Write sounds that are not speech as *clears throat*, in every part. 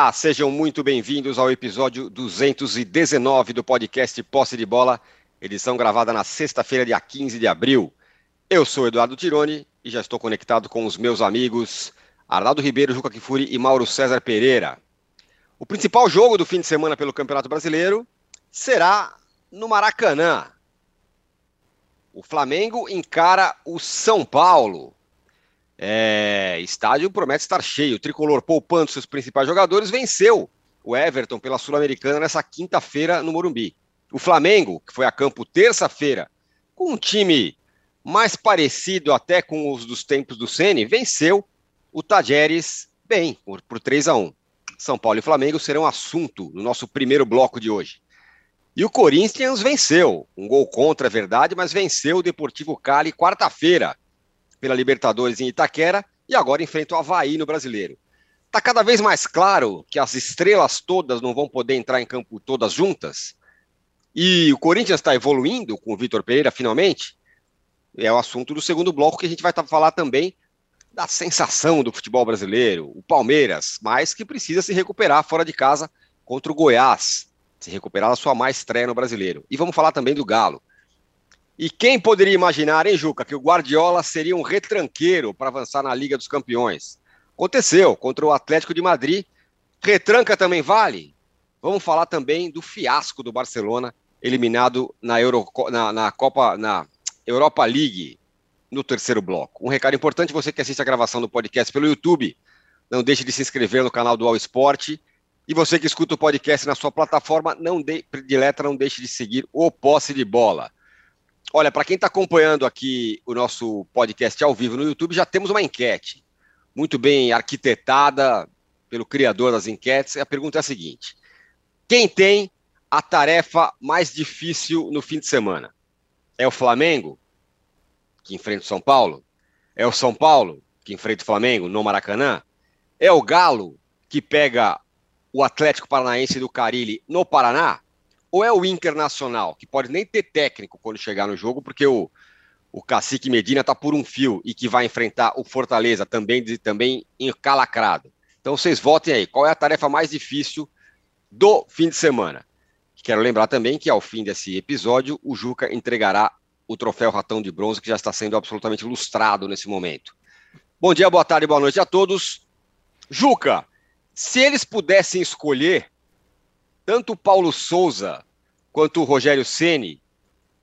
Olá, sejam muito bem-vindos ao episódio 219 do podcast Posse de Bola, edição gravada na sexta-feira, dia 15 de abril. Eu sou Eduardo Tironi e já estou conectado com os meus amigos Arnaldo Ribeiro, Juca Kifuri e Mauro César Pereira. O principal jogo do fim de semana pelo Campeonato Brasileiro será no Maracanã. O Flamengo encara o São Paulo. É, estádio promete estar cheio. O tricolor, poupando seus principais jogadores, venceu o Everton pela Sul-Americana nessa quinta-feira no Morumbi. O Flamengo, que foi a campo terça-feira, com um time mais parecido até com os dos tempos do Ceni, venceu o Tajeres bem, por, por 3 a 1 São Paulo e Flamengo serão assunto no nosso primeiro bloco de hoje. E o Corinthians venceu, um gol contra, é verdade, mas venceu o Deportivo Cali quarta-feira, pela Libertadores em Itaquera e agora enfrenta o Havaí no Brasileiro. Está cada vez mais claro que as estrelas todas não vão poder entrar em campo todas juntas. E o Corinthians está evoluindo com o Vitor Pereira, finalmente. É o assunto do segundo bloco que a gente vai tá, falar também da sensação do futebol brasileiro, o Palmeiras, mas que precisa se recuperar fora de casa contra o Goiás, se recuperar da sua mais estreia no brasileiro. E vamos falar também do Galo, e quem poderia imaginar, hein, Juca, que o Guardiola seria um retranqueiro para avançar na Liga dos Campeões? Aconteceu contra o Atlético de Madrid. Retranca também vale? Vamos falar também do fiasco do Barcelona, eliminado na, Euro, na, na Copa, na Europa League, no terceiro bloco. Um recado importante: você que assiste a gravação do podcast pelo YouTube, não deixe de se inscrever no canal do All Sport. E você que escuta o podcast na sua plataforma, não de, predileta, não deixe de seguir o Posse de Bola. Olha, para quem está acompanhando aqui o nosso podcast ao vivo no YouTube, já temos uma enquete muito bem arquitetada pelo criador das enquetes. A pergunta é a seguinte: quem tem a tarefa mais difícil no fim de semana? É o Flamengo, que enfrenta o São Paulo? É o São Paulo, que enfrenta o Flamengo no Maracanã? É o Galo, que pega o Atlético Paranaense do Carilli no Paraná? Ou é o Internacional, que pode nem ter técnico quando chegar no jogo, porque o, o Cacique Medina está por um fio e que vai enfrentar o Fortaleza também, também encalacrado. Então vocês votem aí, qual é a tarefa mais difícil do fim de semana? Quero lembrar também que ao fim desse episódio, o Juca entregará o troféu Ratão de Bronze, que já está sendo absolutamente lustrado nesse momento. Bom dia, boa tarde, boa noite a todos. Juca, se eles pudessem escolher tanto o Paulo Souza quanto o Rogério Ceni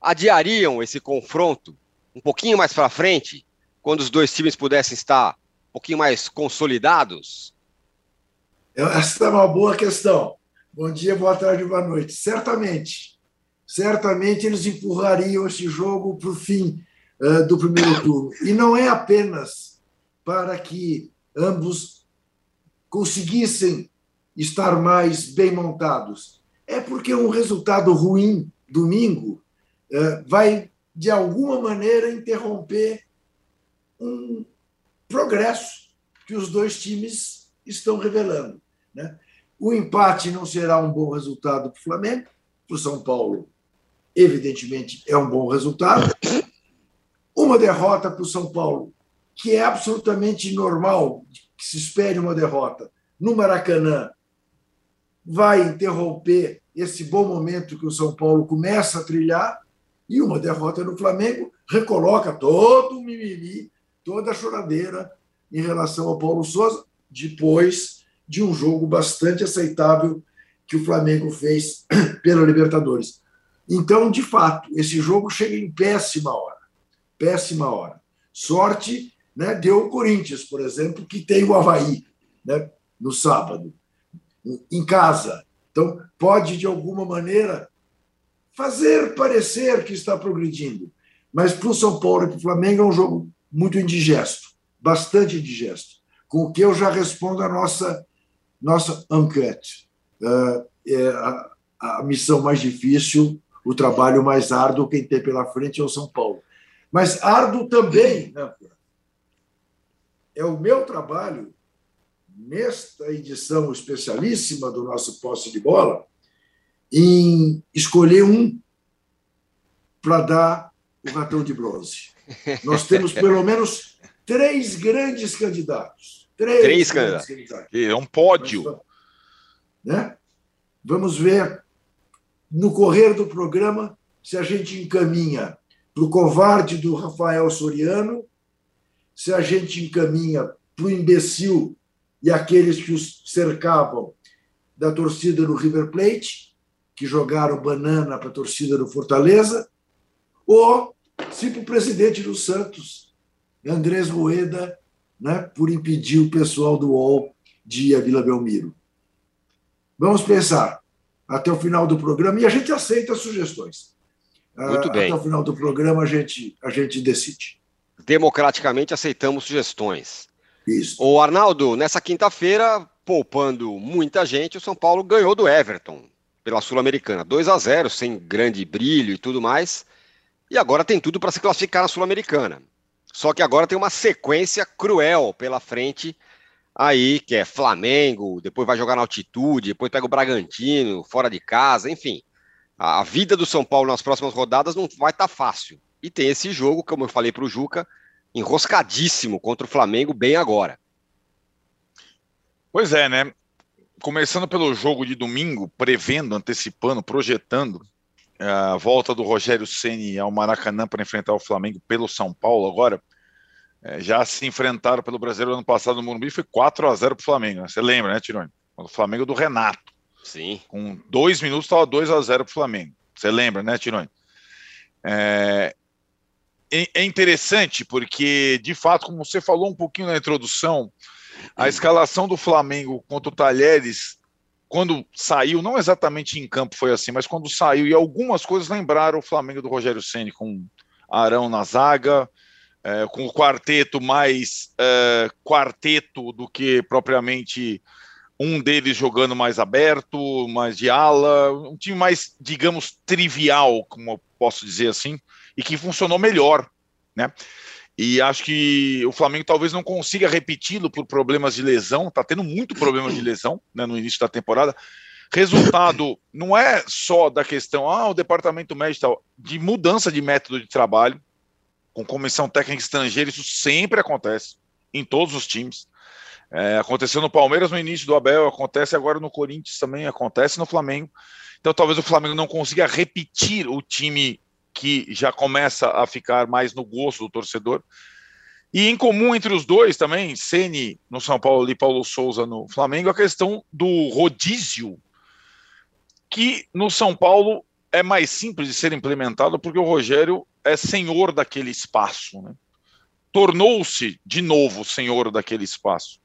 adiariam esse confronto um pouquinho mais para frente, quando os dois times pudessem estar um pouquinho mais consolidados? Essa é uma boa questão. Bom dia, boa tarde, boa noite. Certamente, certamente eles empurrariam esse jogo para o fim uh, do primeiro *coughs* turno. E não é apenas para que ambos conseguissem estar mais bem montados? É porque um resultado ruim domingo é, vai, de alguma maneira, interromper um progresso que os dois times estão revelando. Né? O empate não será um bom resultado para o Flamengo, para o São Paulo, evidentemente, é um bom resultado. Uma derrota para o São Paulo, que é absolutamente normal que se espere uma derrota no Maracanã, vai interromper esse bom momento que o São Paulo começa a trilhar e uma derrota no Flamengo recoloca todo o mimimi, toda a choradeira em relação ao Paulo Souza, depois de um jogo bastante aceitável que o Flamengo fez *clears throat* pela Libertadores. Então, de fato, esse jogo chega em péssima hora. Péssima hora. Sorte né, deu o Corinthians, por exemplo, que tem o Havaí né, no sábado em casa. Então, pode, de alguma maneira, fazer parecer que está progredindo. Mas para o São Paulo e para o Flamengo é um jogo muito indigesto, bastante indigesto. Com o que eu já respondo a nossa, nossa enquete. Uh, é a, a missão mais difícil, o trabalho mais árduo, quem tem pela frente é o São Paulo. Mas árduo também, né? é o meu trabalho nesta edição especialíssima do nosso posse de bola, em escolher um para dar o ratão de bronze. Nós temos pelo menos três grandes candidatos. Três, três candidatos. candidatos. É um pódio. Né? Vamos ver no correr do programa se a gente encaminha para o covarde do Rafael Soriano, se a gente encaminha para o imbecil e aqueles que os cercavam da torcida do River Plate, que jogaram banana para a torcida do Fortaleza, ou se para o presidente do Santos, Andrés Rueda, né, por impedir o pessoal do UOL de ir a Vila Belmiro. Vamos pensar até o final do programa e a gente aceita sugestões. Muito bem. Até o final do programa a gente, a gente decide. Democraticamente aceitamos sugestões. Isso. O Arnaldo, nessa quinta-feira, poupando muita gente, o São Paulo ganhou do Everton pela Sul-Americana. 2 a 0 sem grande brilho e tudo mais. E agora tem tudo para se classificar na Sul-Americana. Só que agora tem uma sequência cruel pela frente aí, que é Flamengo, depois vai jogar na altitude, depois pega o Bragantino, fora de casa, enfim. A vida do São Paulo nas próximas rodadas não vai estar tá fácil. E tem esse jogo, como eu falei para o Juca, enroscadíssimo contra o Flamengo bem agora. Pois é, né? Começando pelo jogo de domingo, prevendo, antecipando, projetando a volta do Rogério Ceni ao Maracanã para enfrentar o Flamengo pelo São Paulo agora. É, já se enfrentaram pelo Brasileiro ano passado no Morumbi, foi 4 a 0 para o Flamengo. Né? Você lembra, né, Tironi? O Flamengo do Renato. Sim. Com dois minutos estava 2 a 0 para o Flamengo. Você lembra, né, Tironi? É, é, é interessante porque, de fato, como você falou um pouquinho na introdução, a escalação do Flamengo contra o Talheres, quando saiu, não exatamente em campo foi assim, mas quando saiu, e algumas coisas lembraram o Flamengo do Rogério Ceni com Arão na zaga, é, com o quarteto mais é, quarteto do que propriamente um deles jogando mais aberto, mais de ala, um time mais, digamos, trivial, como eu posso dizer assim, e que funcionou melhor, né? E acho que o Flamengo talvez não consiga repeti-lo por problemas de lesão, tá tendo muito problema de lesão né, no início da temporada. Resultado não é só da questão, ah, o departamento médico tal, de mudança de método de trabalho, com comissão técnica estrangeira, isso sempre acontece em todos os times. É, aconteceu no Palmeiras no início do Abel, acontece agora no Corinthians também, acontece no Flamengo. Então talvez o Flamengo não consiga repetir o time que já começa a ficar mais no gosto do torcedor. E em comum entre os dois também, Ceni no São Paulo e Paulo Souza no Flamengo, a questão do rodízio, que no São Paulo é mais simples de ser implementado porque o Rogério é senhor daquele espaço, né? tornou-se de novo senhor daquele espaço.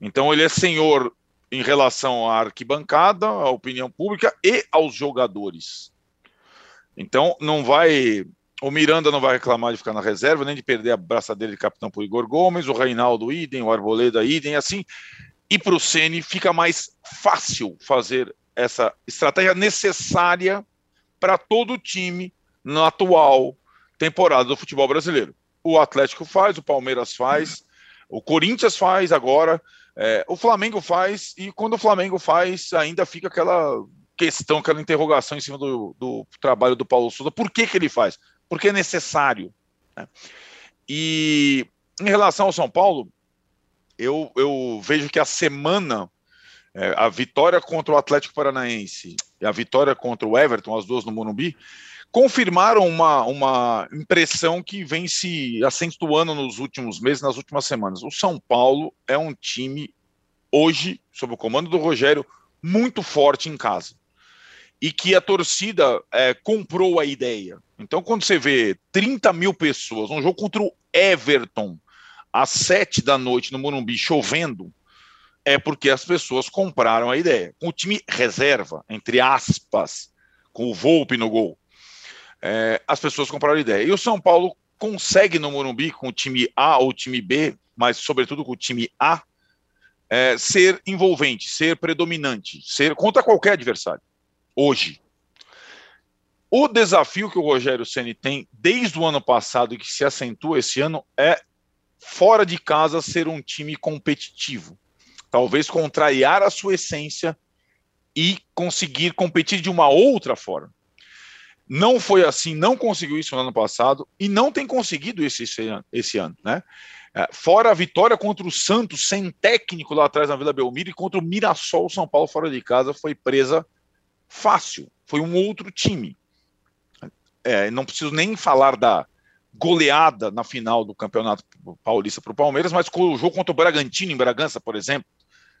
Então ele é senhor em relação à arquibancada, à opinião pública e aos jogadores. Então não vai. O Miranda não vai reclamar de ficar na reserva, nem de perder a braçadeira de capitão por Igor Gomes, o Reinaldo idem, o Arboleda idem, assim. E para o Ceni fica mais fácil fazer essa estratégia necessária para todo o time na atual temporada do futebol brasileiro. O Atlético faz, o Palmeiras faz, o Corinthians faz agora, é, o Flamengo faz, e quando o Flamengo faz, ainda fica aquela questão, aquela interrogação em cima do, do trabalho do Paulo Souza. Por que, que ele faz? Porque é necessário. Né? E em relação ao São Paulo, eu, eu vejo que a semana, é, a vitória contra o Atlético Paranaense e a vitória contra o Everton, as duas no Morumbi, confirmaram uma, uma impressão que vem se acentuando nos últimos meses, nas últimas semanas. O São Paulo é um time, hoje, sob o comando do Rogério, muito forte em casa. E que a torcida é, comprou a ideia. Então, quando você vê 30 mil pessoas, um jogo contra o Everton, às sete da noite no Morumbi, chovendo, é porque as pessoas compraram a ideia. Com o time reserva, entre aspas, com o Volpe no gol é, as pessoas compraram a ideia. E o São Paulo consegue no Morumbi, com o time A ou time B, mas sobretudo com o time A, é, ser envolvente, ser predominante, ser contra qualquer adversário. Hoje. O desafio que o Rogério Ceni tem desde o ano passado e que se acentua esse ano é fora de casa ser um time competitivo. Talvez contrariar a sua essência e conseguir competir de uma outra forma. Não foi assim, não conseguiu isso no ano passado e não tem conseguido isso esse esse ano né? É, fora a vitória contra o Santos, sem técnico lá atrás na Vila Belmiro, e contra o Mirassol, São Paulo fora de casa, foi presa fácil. Foi um outro time. É, não preciso nem falar da goleada na final do Campeonato Paulista para o Palmeiras, mas com o jogo contra o Bragantino em Bragança, por exemplo,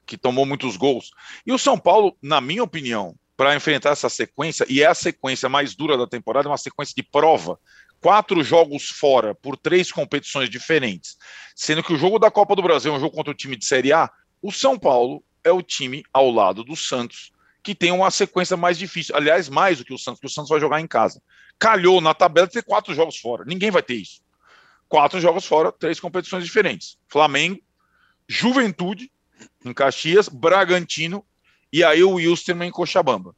que tomou muitos gols. E o São Paulo, na minha opinião, para enfrentar essa sequência, e é a sequência mais dura da temporada, é uma sequência de prova quatro jogos fora por três competições diferentes, sendo que o jogo da Copa do Brasil é um jogo contra o time de Série A, o São Paulo é o time ao lado do Santos que tem uma sequência mais difícil. Aliás, mais do que o Santos, porque o Santos vai jogar em casa. Calhou na tabela ter quatro jogos fora. Ninguém vai ter isso. Quatro jogos fora, três competições diferentes: Flamengo, Juventude, em Caxias, Bragantino e aí o Wilstermann em Cochabamba.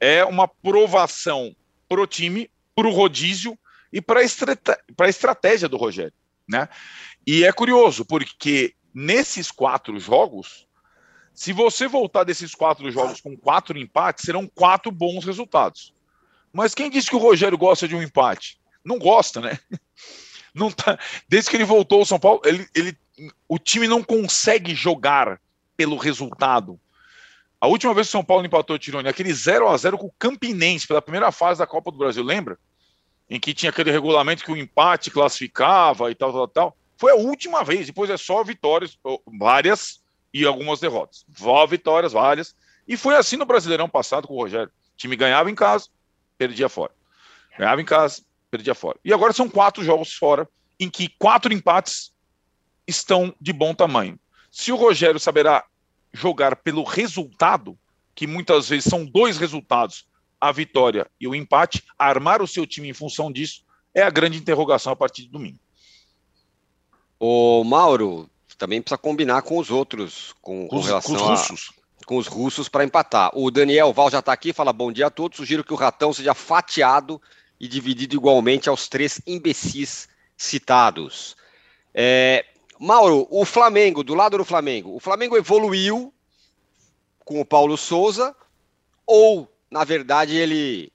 É uma provação pro time, pro rodízio e para a estratégia do Rogério. Né? E é curioso, porque nesses quatro jogos, se você voltar desses quatro jogos com quatro empates, serão quatro bons resultados. Mas quem disse que o Rogério gosta de um empate? Não gosta, né? *laughs* Não tá... Desde que ele voltou ao São Paulo, ele, ele, o time não consegue jogar pelo resultado. A última vez que o São Paulo empatou o Tirone, aquele 0 a 0 com o Campinense pela primeira fase da Copa do Brasil, lembra? em que tinha aquele regulamento que o empate classificava e tal, tal, tal. Foi a última vez, depois é só vitórias, várias e algumas derrotas. Vó vitórias, várias. E foi assim no Brasileirão passado com o Rogério. O time ganhava em casa, perdia fora. Ganhava em casa, perdia fora. E agora são quatro jogos fora, em que quatro empates estão de bom tamanho. Se o Rogério saberá jogar pelo resultado, que muitas vezes são dois resultados a vitória e o empate, armar o seu time em função disso, é a grande interrogação a partir de domingo. O Mauro também precisa combinar com os outros, com, com, com relação com os russos. A, com os russos para empatar. O Daniel Val já está aqui, fala bom dia a todos. Sugiro que o ratão seja fatiado e dividido igualmente aos três imbecis citados. É, Mauro, o Flamengo, do lado do Flamengo, o Flamengo evoluiu com o Paulo Souza ou na verdade, ele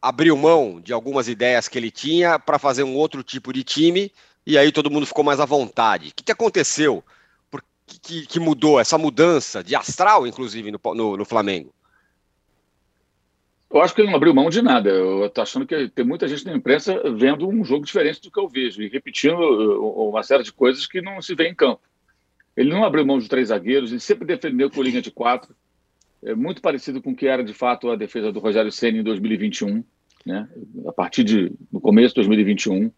abriu mão de algumas ideias que ele tinha para fazer um outro tipo de time e aí todo mundo ficou mais à vontade. O que, que aconteceu? Por que, que, mudou essa mudança de astral, inclusive, no, no, no, Flamengo? Eu acho que ele não abriu mão de nada. Eu estou achando que tem muita gente na imprensa vendo um jogo diferente do que eu vejo e repetindo uh, uma série de coisas que não se vê em campo. Ele não abriu mão de três zagueiros, ele sempre defendeu com linha de quatro é muito parecido com o que era de fato a defesa do Rogério Senna em 2021, né? A partir de no começo de 2021,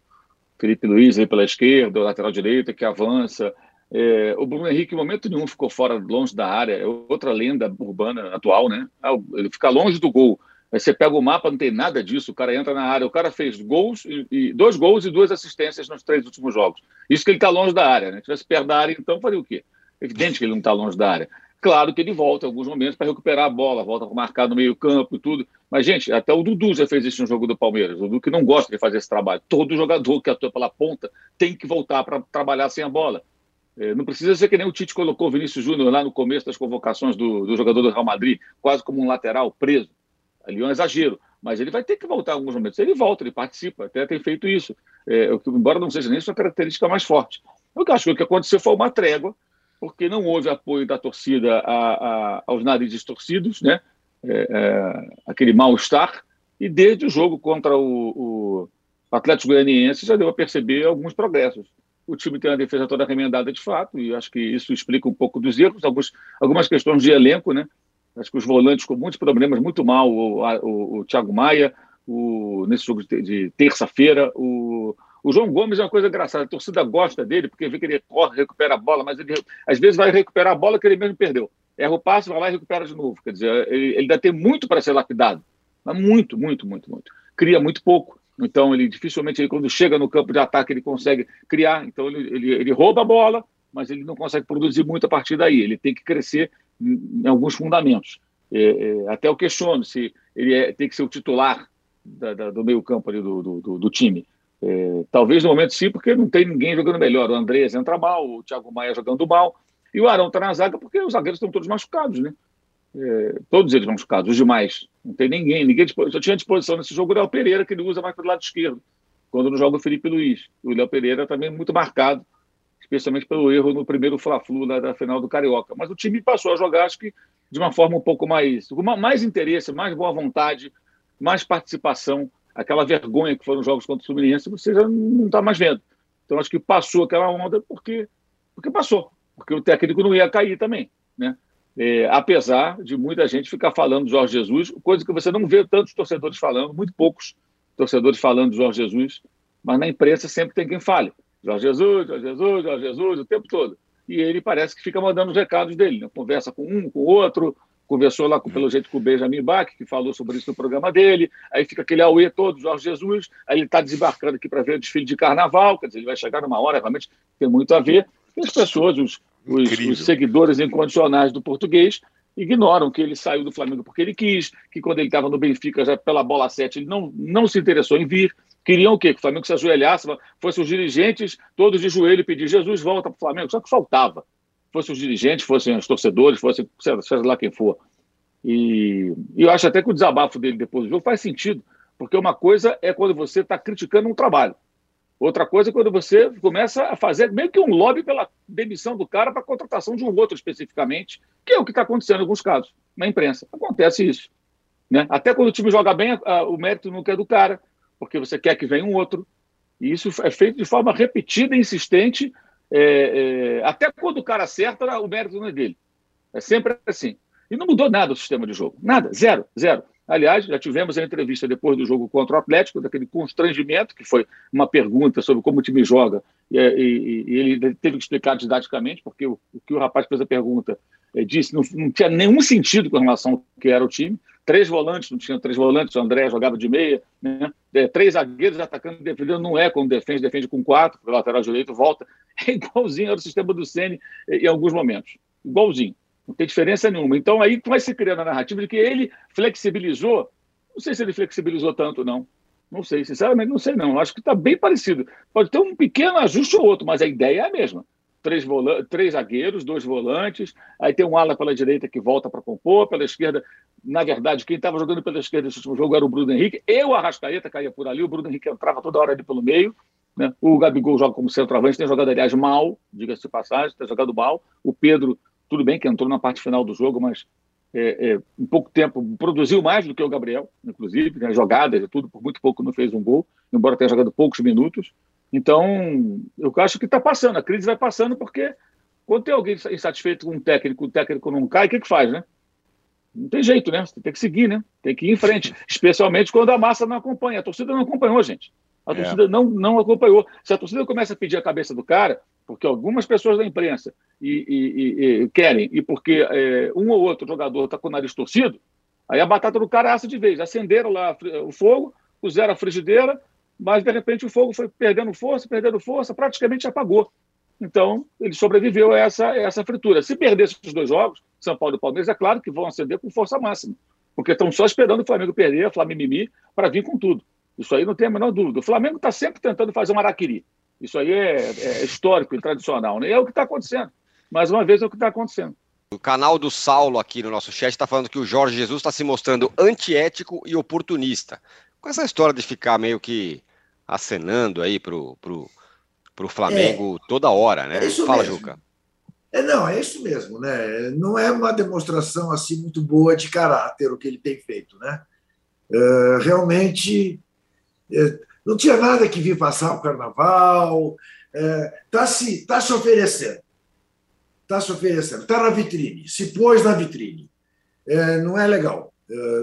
Felipe Luiz aí pela esquerda, o lateral direito que avança. É, o Bruno Henrique, em momento nenhum, ficou fora, longe da área. É outra lenda urbana atual, né? Ah, ele fica longe do gol. Aí você pega o mapa, não tem nada disso. O cara entra na área. O cara fez gols e, e dois gols e duas assistências nos três últimos jogos. Isso que ele está longe da área, né? Se tivesse perto da área, então faria o quê? Evidente que ele não está longe da área. Claro que ele volta em alguns momentos para recuperar a bola, volta para marcar no meio-campo e tudo. Mas, gente, até o Dudu já fez isso no jogo do Palmeiras. O Dudu que não gosta de fazer esse trabalho. Todo jogador que atua pela ponta tem que voltar para trabalhar sem a bola. É, não precisa ser que nem o Tite colocou o Vinícius Júnior lá no começo das convocações do, do jogador do Real Madrid, quase como um lateral preso. Ali é um exagero. Mas ele vai ter que voltar em alguns momentos. Ele volta, ele participa, até tem feito isso. É, embora não seja nem sua característica mais forte. Eu acho que o que aconteceu foi uma trégua porque não houve apoio da torcida a, a, aos narizes torcidos, né? É, é, aquele mal-estar, e desde o jogo contra o, o, Atlético Goianiense já deu a perceber alguns progressos. O time tem uma defesa toda remendada de fato, e acho que isso explica um pouco dos erros, alguns, algumas questões de elenco, né? Acho que os volantes com muitos problemas, muito mal, o, o, o Thiago Maia, o, nesse jogo de, de terça-feira, o, o João Gomes é uma coisa engraçada, a torcida gosta dele porque vê que ele corre, recupera a bola, mas ele às vezes vai recuperar a bola que ele mesmo perdeu. Erra o passe, vai lá e recupera de novo. Quer dizer, ele, ele ainda tem muito para ser lapidado, mas muito, muito, muito, muito. Cria muito pouco. Então, ele dificilmente, ele, quando chega no campo de ataque, ele consegue criar. Então, ele, ele, ele rouba a bola, mas ele não consegue produzir muito a partir daí. Ele tem que crescer em, em alguns fundamentos. É, é, até eu questiono se ele é, tem que ser o titular da, da, do meio campo ali do, do, do time. É, talvez no momento sim, porque não tem ninguém jogando melhor. O Andrés entra mal, o Thiago Maia jogando mal, e o Arão está na zaga porque os zagueiros estão todos machucados, né? É, todos eles machucados, os demais. Não tem ninguém. ninguém só tinha disposição nesse jogo o Léo Pereira, que ele usa mais para o lado esquerdo, quando não joga o Felipe Luiz. O Léo Pereira também muito marcado especialmente pelo erro no primeiro Fla-Flu da final do Carioca. Mas o time passou a jogar, acho que de uma forma um pouco mais, com mais interesse, mais boa vontade, mais participação. Aquela vergonha que foram os jogos contra o Fluminense, você já não está mais vendo. Então, acho que passou aquela onda porque, porque passou, porque o técnico não ia cair também. Né? É, apesar de muita gente ficar falando de Jorge Jesus, coisa que você não vê tantos torcedores falando, muito poucos torcedores falando de Jorge Jesus, mas na imprensa sempre tem quem fale. Jorge Jesus, Jorge Jesus, Jorge Jesus, o tempo todo. E ele parece que fica mandando os recados dele, né? conversa com um, com o outro, conversou lá, com, pelo jeito, com o Benjamin Bach, que falou sobre isso no programa dele, aí fica aquele auê todo, Jorge Jesus, aí ele está desembarcando aqui para ver o desfile de carnaval, quer dizer, ele vai chegar numa hora, realmente tem muito a ver, e as pessoas, os, os, os seguidores incondicionais do português, ignoram que ele saiu do Flamengo porque ele quis, que quando ele estava no Benfica, já pela bola 7, ele não, não se interessou em vir, Queriam o quê? Que o Flamengo se ajoelhasse, fossem os dirigentes todos de joelho pedir Jesus volta para o Flamengo. Só que faltava. Fossem os dirigentes, fossem os torcedores, fossem seja lá quem for. E, e, eu acho até que o desabafo dele depois do jogo faz sentido, porque uma coisa é quando você está criticando um trabalho. Outra coisa é quando você começa a fazer meio que um lobby pela demissão do cara para a contratação de um outro especificamente, que é o que está acontecendo em alguns casos, na imprensa. Acontece isso. Né? Até quando o time joga bem, o mérito nunca é do cara porque você quer que venha um outro. E isso é feito de forma repetida e insistente, é, é, até quando o cara acerta, o mérito não é dele. É sempre assim. E não mudou nada o sistema de jogo. Nada, zero, zero. Aliás, já tivemos a entrevista depois do jogo contra o Atlético, daquele constrangimento, que foi uma pergunta sobre como o time joga, e, e, e ele teve que explicar didaticamente, porque o, o que o rapaz fez a pergunta é, disse não, não tinha nenhum sentido com relação ao que era o time três volantes, não tinha três volantes, o André jogava de meia, né? É, três zagueiros atacando e defendendo, não é quando defende, defende com quatro, o lateral direito volta, *laughs* é igualzinho ao sistema do Ceni em alguns momentos, igualzinho, não tem diferença nenhuma. Então aí vai se criando a narrativa de que ele flexibilizou, não sei se ele flexibilizou tanto não, não sei, sinceramente não sei não, acho que está bem parecido, pode ter um pequeno ajuste ou outro, mas a ideia é a mesma três, três zagueiros, dois volantes, aí tem um ala pela direita que volta para compor, pela esquerda, na verdade, quem estava jogando pela esquerda nesse último jogo era o Bruno Henrique, eu, Arrascaeta, caía por ali, o Bruno Henrique entrava toda hora ali pelo meio, né? o Gabigol joga como centroavante, tem jogado, aliás, mal, diga-se de passagem, tem jogado mal, o Pedro, tudo bem que entrou na parte final do jogo, mas é, é, em pouco tempo produziu mais do que o Gabriel, inclusive, né? jogadas e tudo, por muito pouco não fez um gol, embora tenha jogado poucos minutos, então, eu acho que está passando, a crise vai passando, porque quando tem alguém insatisfeito com um técnico, o técnico não cai, o que, que faz, né? Não tem jeito, né? Você tem que seguir, né? Tem que ir em frente, *laughs* especialmente quando a massa não acompanha. A torcida não acompanhou, gente. A é. torcida é. não, não acompanhou. Se a torcida começa a pedir a cabeça do cara, porque algumas pessoas da imprensa e, e, e querem, e porque é, um ou outro jogador está com o nariz torcido, aí a batata do cara assa de vez. Acenderam lá o fogo, puseram a frigideira, mas de repente o fogo foi perdendo força, perdendo força, praticamente apagou. Então, ele sobreviveu a essa, essa fritura. Se perdesse os dois jogos, São Paulo e Palmeiras, é claro que vão acender com força máxima, porque estão só esperando o Flamengo perder, a Flamengo para vir com tudo. Isso aí não tem a menor dúvida. O Flamengo está sempre tentando fazer um araquiri. Isso aí é, é histórico e tradicional. Né? É o que está acontecendo. Mais uma vez, é o que está acontecendo. O canal do Saulo aqui no nosso chat está falando que o Jorge Jesus está se mostrando antiético e oportunista. Com essa história de ficar meio que acenando aí pro, pro, pro Flamengo é, toda hora, né? É Fala, mesmo. Juca. É, não, é isso mesmo, né? Não é uma demonstração assim muito boa de caráter o que ele tem feito, né? É, realmente é, não tinha nada que vir passar o carnaval, está é, se, tá se oferecendo, está se oferecendo, está na vitrine, se pôs na vitrine. Não é legal,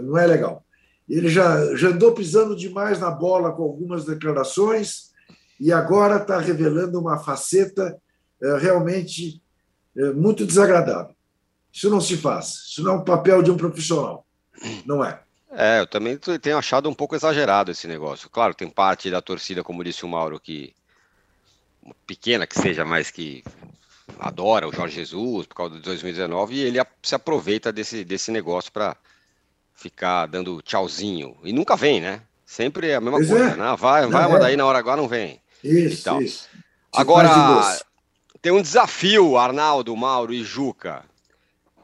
não é legal. Ele já, já andou pisando demais na bola com algumas declarações e agora está revelando uma faceta é, realmente é, muito desagradável. Isso não se faz. Isso não é um papel de um profissional. Não é. É, eu também tenho achado um pouco exagerado esse negócio. Claro, tem parte da torcida, como disse o Mauro, que pequena que seja, mas que adora o Jorge Jesus por causa de 2019 e ele se aproveita desse, desse negócio para ficar dando tchauzinho. E nunca vem, né? Sempre é a mesma pois coisa. É. Né? Vai, vai, mas daí na hora agora não vem. Isso, então. isso. Agora, tem um desafio, Arnaldo, Mauro e Juca.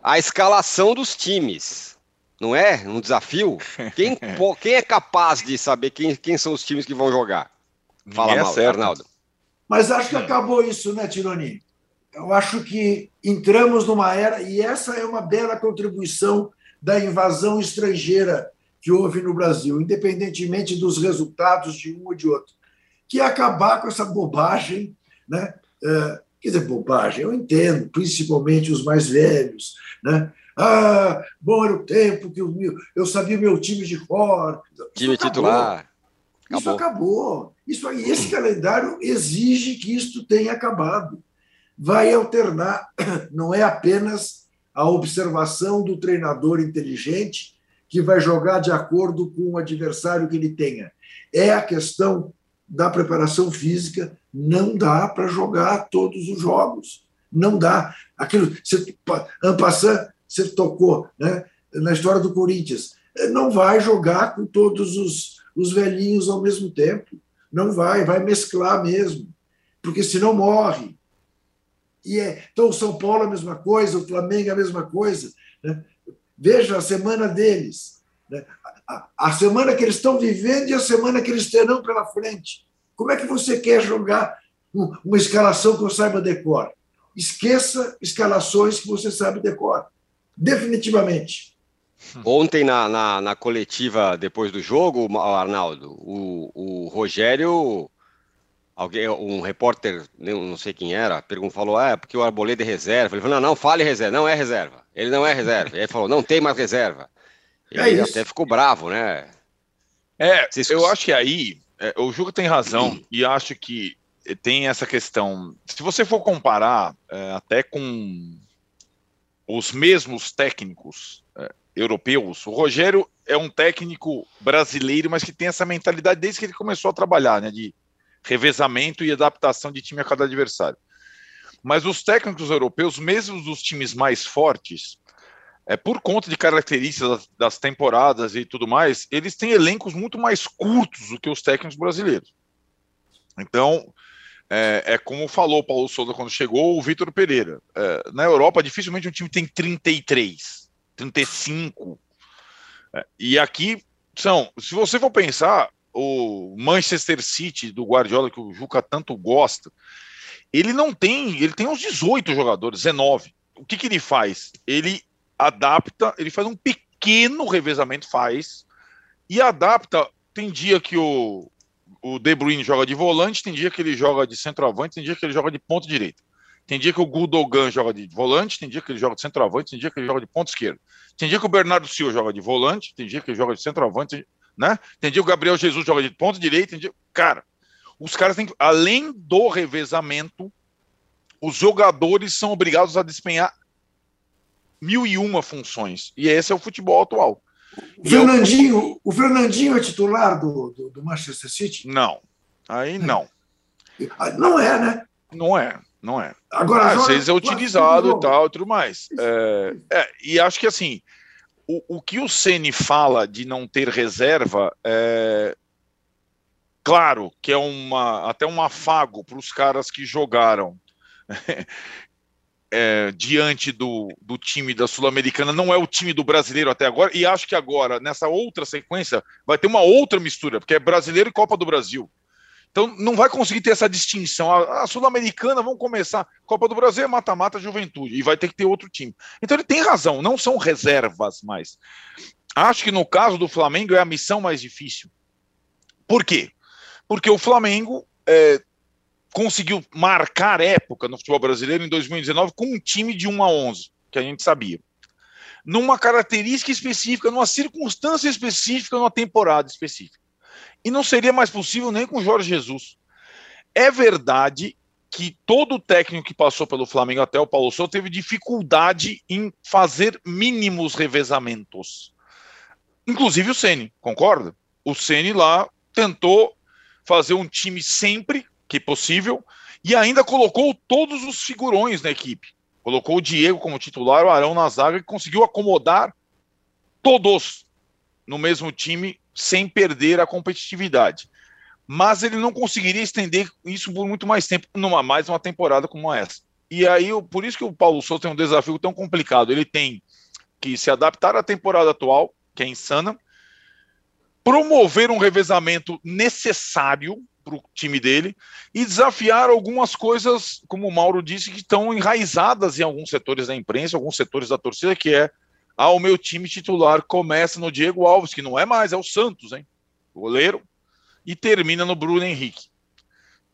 A escalação dos times. Não é um desafio? Quem, *laughs* quem é capaz de saber quem, quem são os times que vão jogar? Fala, Mauro, Arnaldo. Mas acho que acabou isso, né, Tironi? Eu acho que entramos numa era, e essa é uma bela contribuição da invasão estrangeira que houve no Brasil, independentemente dos resultados de um ou de outro, que é acabar com essa bobagem, né? É, quer dizer, bobagem, eu entendo, principalmente os mais velhos, né? Ah, bom era o tempo que eu, eu sabia o meu time de cor. Time titular. Acabou. Isso acabou. Isso, esse calendário exige que isto tenha acabado. Vai alternar, *clears throat* não é apenas a observação do treinador inteligente que vai jogar de acordo com o adversário que ele tenha. É a questão da preparação física. Não dá para jogar todos os jogos. Não dá. Aquilo, você, Ampassan, você tocou né, na história do Corinthians. Não vai jogar com todos os, os velhinhos ao mesmo tempo. Não vai, vai mesclar mesmo. Porque senão morre. E é, então, o São Paulo é a mesma coisa, o Flamengo é a mesma coisa. Né? Veja a semana deles. Né? A, a semana que eles estão vivendo e a semana que eles terão pela frente. Como é que você quer jogar uma escalação que eu saiba decor? Esqueça escalações que você sabe decor definitivamente. Ontem, na, na, na, coletiva depois do jogo, Arnaldo, o, o Rogério, alguém, um repórter, não sei quem era, perguntou, falou: ah, é porque o Arboleda é reserva. Ele falou: não, não, fale reserva, não é reserva. Ele não é reserva. Ele falou: não tem mais reserva. E é ele até ficou bravo, né? É, eu acho que aí é, o Juca tem razão e acho que tem essa questão. Se você for comparar é, até com os mesmos técnicos é, europeus. O Rogério é um técnico brasileiro, mas que tem essa mentalidade desde que ele começou a trabalhar, né, de revezamento e adaptação de time a cada adversário. Mas os técnicos europeus, mesmo dos times mais fortes, é por conta de características das temporadas e tudo mais, eles têm elencos muito mais curtos do que os técnicos brasileiros. Então, é, é, como falou o Paulo Souza quando chegou, o Vitor Pereira. É, na Europa, dificilmente um time tem 33, 35. É, e aqui são, se você for pensar, o Manchester City do Guardiola, que o Juca tanto gosta, ele não tem, ele tem uns 18 jogadores, 19. O que, que ele faz? Ele adapta, ele faz um pequeno revezamento, faz, e adapta. Tem dia que o, o De Bruyne joga de volante, tem dia que ele joga de centroavante, tem dia que ele joga de ponta direita. Tem dia que o Gudogan joga de volante, tem dia que ele joga de centroavante, tem dia que ele joga de ponta esquerda. Tem dia que o Bernardo Silva joga de volante, tem dia que ele joga de centroavante, né? Tem dia que o Gabriel Jesus joga de ponta direita, dia... Cara, os caras têm além do revezamento, os jogadores são obrigados a desempenhar mil e uma funções. E esse é o futebol atual. O Fernandinho, o Fernandinho é titular do, do, do, Manchester City? Não. Aí não. Não é, né? Não é, não é. Agora, Às vezes é utilizado e tal, e tudo mais. É, é, e acho que assim, o, o que o Ceni fala de não ter reserva é claro que é uma até um afago para os caras que jogaram *laughs* é, diante do, do time da Sul-Americana, não é o time do brasileiro até agora, e acho que agora, nessa outra sequência, vai ter uma outra mistura, porque é brasileiro e Copa do Brasil. Então não vai conseguir ter essa distinção. A, a Sul-Americana, vamos começar. Copa do Brasil é mata-mata juventude, e vai ter que ter outro time. Então ele tem razão, não são reservas mais. Acho que no caso do Flamengo é a missão mais difícil. Por quê? Porque o Flamengo é, conseguiu marcar época no futebol brasileiro em 2019 com um time de 1 a 11, que a gente sabia. Numa característica específica, numa circunstância específica, numa temporada específica. E não seria mais possível nem com Jorge Jesus. É verdade que todo técnico que passou pelo Flamengo até o Paulo Souza teve dificuldade em fazer mínimos revezamentos. Inclusive o Ceni, concorda? O Ceni lá tentou fazer um time sempre que possível, e ainda colocou todos os figurões na equipe. Colocou o Diego como titular, o Arão na zaga, e conseguiu acomodar todos no mesmo time sem perder a competitividade. Mas ele não conseguiria estender isso por muito mais tempo, numa mais uma temporada como essa. E aí, por isso que o Paulo Souza tem um desafio tão complicado. Ele tem que se adaptar à temporada atual, que é insana, promover um revezamento necessário para o time dele e desafiar algumas coisas, como o Mauro disse, que estão enraizadas em alguns setores da imprensa, alguns setores da torcida, que é ah, o meu time titular começa no Diego Alves, que não é mais, é o Santos, hein? Goleiro, e termina no Bruno Henrique.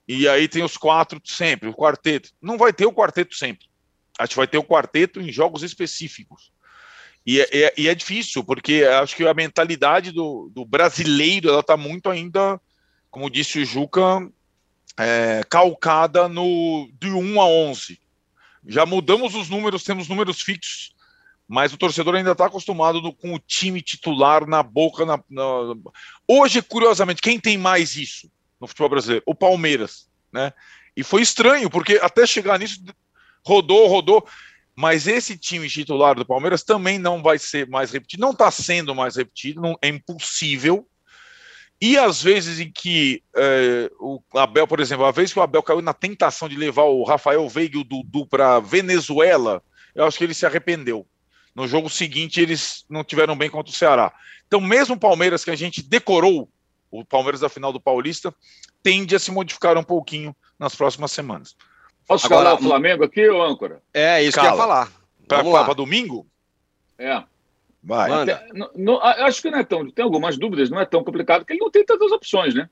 E aí tem os quatro sempre, o quarteto. Não vai ter o quarteto sempre. A gente vai ter o quarteto em jogos específicos. E é, é, e é difícil, porque acho que a mentalidade do, do brasileiro ela está muito ainda, como disse o Juca, é, calcada no de 1 a 11. Já mudamos os números, temos números fixos, mas o torcedor ainda está acostumado no, com o time titular na boca. Na, na... Hoje, curiosamente, quem tem mais isso no futebol brasileiro? O Palmeiras, né? E foi estranho, porque até chegar nisso, rodou, rodou. Mas esse time titular do Palmeiras também não vai ser mais repetido, não está sendo mais repetido, não, é impossível. E às vezes em que é, o Abel, por exemplo, a vez que o Abel caiu na tentação de levar o Rafael Veiga e o Dudu para Venezuela, eu acho que ele se arrependeu. No jogo seguinte, eles não tiveram bem contra o Ceará. Então, mesmo o Palmeiras que a gente decorou, o Palmeiras da final do Paulista, tende a se modificar um pouquinho nas próximas semanas. Posso Agora, falar o Flamengo aqui, ô âncora? É, isso Cala. que eu ia falar. Para domingo? É. Vai. Até, não, não, acho que não é tão. Tem algumas dúvidas, não é tão complicado, porque ele não tem tantas opções, né?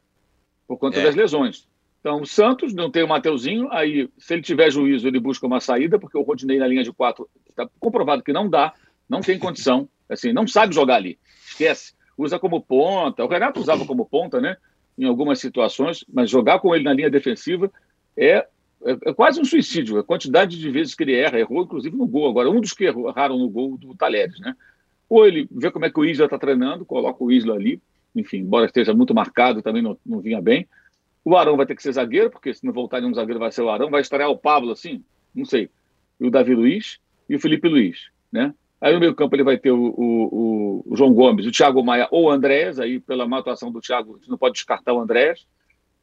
Por conta é. das lesões. Então, o Santos não tem o Mateuzinho, aí, se ele tiver juízo, ele busca uma saída, porque o Rodinei na linha de quatro está comprovado que não dá, não tem condição, assim, não sabe jogar ali. Esquece. Usa como ponta. O Renato usava como ponta, né? Em algumas situações, mas jogar com ele na linha defensiva é é, é, quase um suicídio. A quantidade de vezes que ele erra, errou inclusive no gol. Agora, um dos que erraram no gol do Talheres, né? Ou ele vê como é que o Isla está treinando, coloca o Isla ali, enfim, embora esteja muito marcado, também não, não vinha bem. O Arão vai ter que ser zagueiro, porque se não voltar nenhum zagueiro vai ser o Arão. Vai estrear o Pablo, assim, não sei. E o Davi Luiz e o Felipe Luiz, né? Aí no meio campo ele vai ter o, o, o João Gomes, o Thiago Maia ou o Andrés, aí pela má atuação do Thiago, a gente não pode descartar o Andrés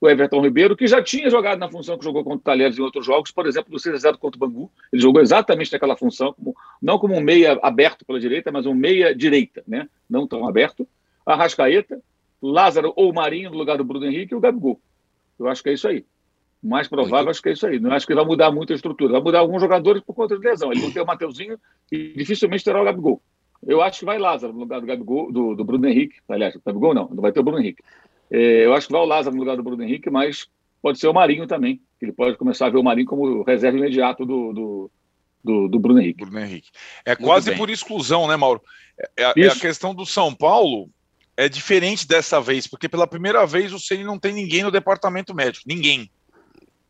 o Everton Ribeiro, que já tinha jogado na função que jogou contra o Talheres em outros jogos, por exemplo, no 6x0 contra o Bangu. Ele jogou exatamente naquela função, como, não como um meia aberto pela direita, mas um meia direita, né? não tão aberto. A Rascaeta, Lázaro ou Marinho no lugar do Bruno Henrique e o Gabigol. Eu acho que é isso aí. O mais provável, acho que é isso aí. Não acho que vai mudar muito a estrutura. Vai mudar alguns jogadores por conta de lesão. Ele não tem o Mateuzinho e dificilmente terá o Gabigol. Eu acho que vai Lázaro no lugar do Gabigol, do, do Bruno Henrique. Aliás, o Gabigol não, não vai ter o Bruno Henrique. É, eu acho que vai o Lázaro no lugar do Bruno Henrique, mas pode ser o Marinho também. Ele pode começar a ver o Marinho como reserva imediato do, do, do, do Bruno Henrique. Bruno Henrique. É Muito quase bem. por exclusão, né, Mauro? É, é, é, a questão do São Paulo é diferente dessa vez, porque pela primeira vez o Ceni não tem ninguém no departamento médico. Ninguém.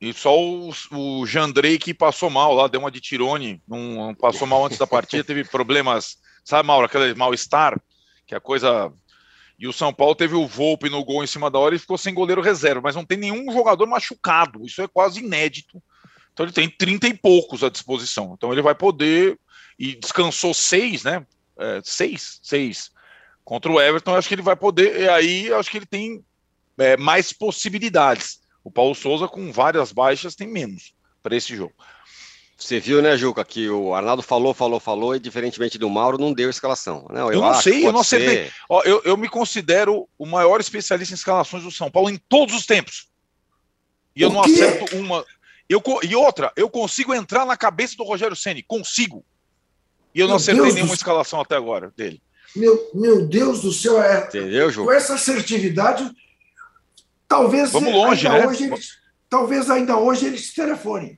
E só o, o Jandrei que passou mal lá, deu uma de tirone, não, passou mal antes da partida, teve problemas, sabe, Mauro, aquele mal-estar, que a coisa e o São Paulo teve o Volpe no gol em cima da hora e ficou sem goleiro reserva, mas não tem nenhum jogador machucado. Isso é quase inédito. Então ele tem 30 e poucos à disposição. Então ele vai poder. E descansou seis, né? É, seis, seis. Contra o Everton, acho que ele vai poder. E aí acho que ele tem é, mais possibilidades. O Paulo Souza, com várias baixas, tem menos para esse jogo. Você viu, né, Juca, que o Arnaldo falou, falou, falou, e diferentemente do Mauro, não deu escalação. Não, eu, eu não sei, eu não sei. Ó, eu, eu me considero o maior especialista em escalações do São Paulo em todos os tempos. E eu não acerto uma. Eu, e outra, eu consigo entrar na cabeça do Rogério Ceni, consigo. E eu não acertei Deus nenhuma do... escalação até agora dele. Meu, meu Deus do céu, é, Entendeu, Ju? com essa assertividade, talvez. Vamos longe, né? Hoje eles, talvez ainda hoje eles se telefonem.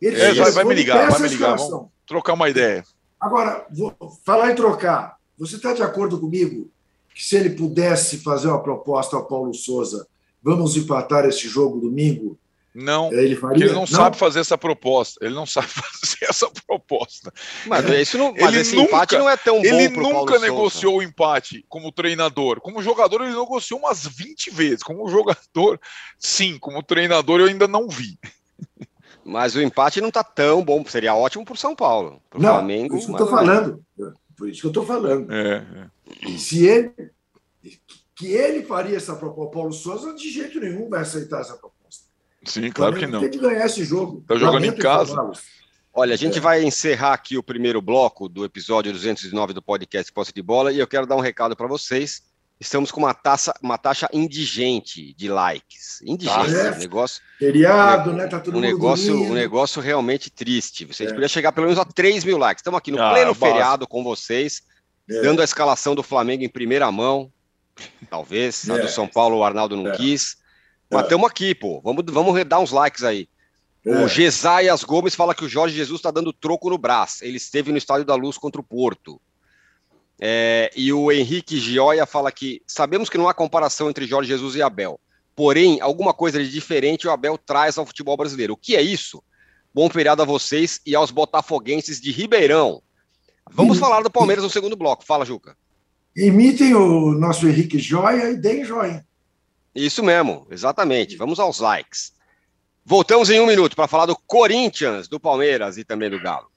Ele é, vai, vai me ligar, vai me ligar. Vamos trocar uma ideia. Agora, vou falar em trocar. Você está de acordo comigo que se ele pudesse fazer uma proposta ao Paulo Souza, vamos empatar esse jogo domingo? Não, ele, faria? ele não, não, sabe fazer essa proposta. Ele não sabe *laughs* fazer essa proposta. Mas, isso não, mas ele esse nunca, empate não é tão bom Ele nunca negociou o empate como treinador. Como jogador, ele negociou umas 20 vezes. Como jogador, sim. Como treinador, eu ainda não vi. Mas o empate não está tão bom. Seria ótimo para o São Paulo. Pro não, Flamengo, por isso que eu estou falando. Por isso que eu estou falando. É, é. Se ele. Que ele faria essa proposta. Paulo Souza, de jeito nenhum, vai aceitar essa proposta. Sim, claro que não. Tem que ganhar esse jogo. Está jogando em casa. Olha, a gente é. vai encerrar aqui o primeiro bloco do episódio 209 do podcast Posse de Bola e eu quero dar um recado para vocês. estamos com uma, taxa, uma taxa indigente de likes. Indigente, é? um negócio, Feriado, né? Tá todo um negócio, um negócio realmente triste. Vocês É. podiam chegar pelo menos a 3 mil likes. Estamos aqui no Ah, pleno é feriado com vocês, É. dando a escalação do Flamengo em primeira mão. Talvez. A É. do São Paulo o Arnaldo não É. quis. Mas É. estamos aqui, pô. Vamos, vamos dar uns likes aí. O É. Gesaias Gomes fala que o Jorge Jesus está dando troco no Brás. Ele esteve no Estádio da Luz contra o Porto. É, e o Henrique Gioia fala que sabemos que não há comparação entre Jorge Jesus e Abel. Porém, alguma coisa de diferente o Abel traz ao futebol brasileiro. O que é isso? Bom feriado a vocês e aos botafoguenses de Ribeirão. Vamos falar do Palmeiras no segundo bloco. Fala, Juca. Imitem o nosso Henrique Joia e deem joia. Isso mesmo, exatamente. Vamos aos likes. Voltamos em um minuto para falar do Corinthians, do Palmeiras e também do Galo.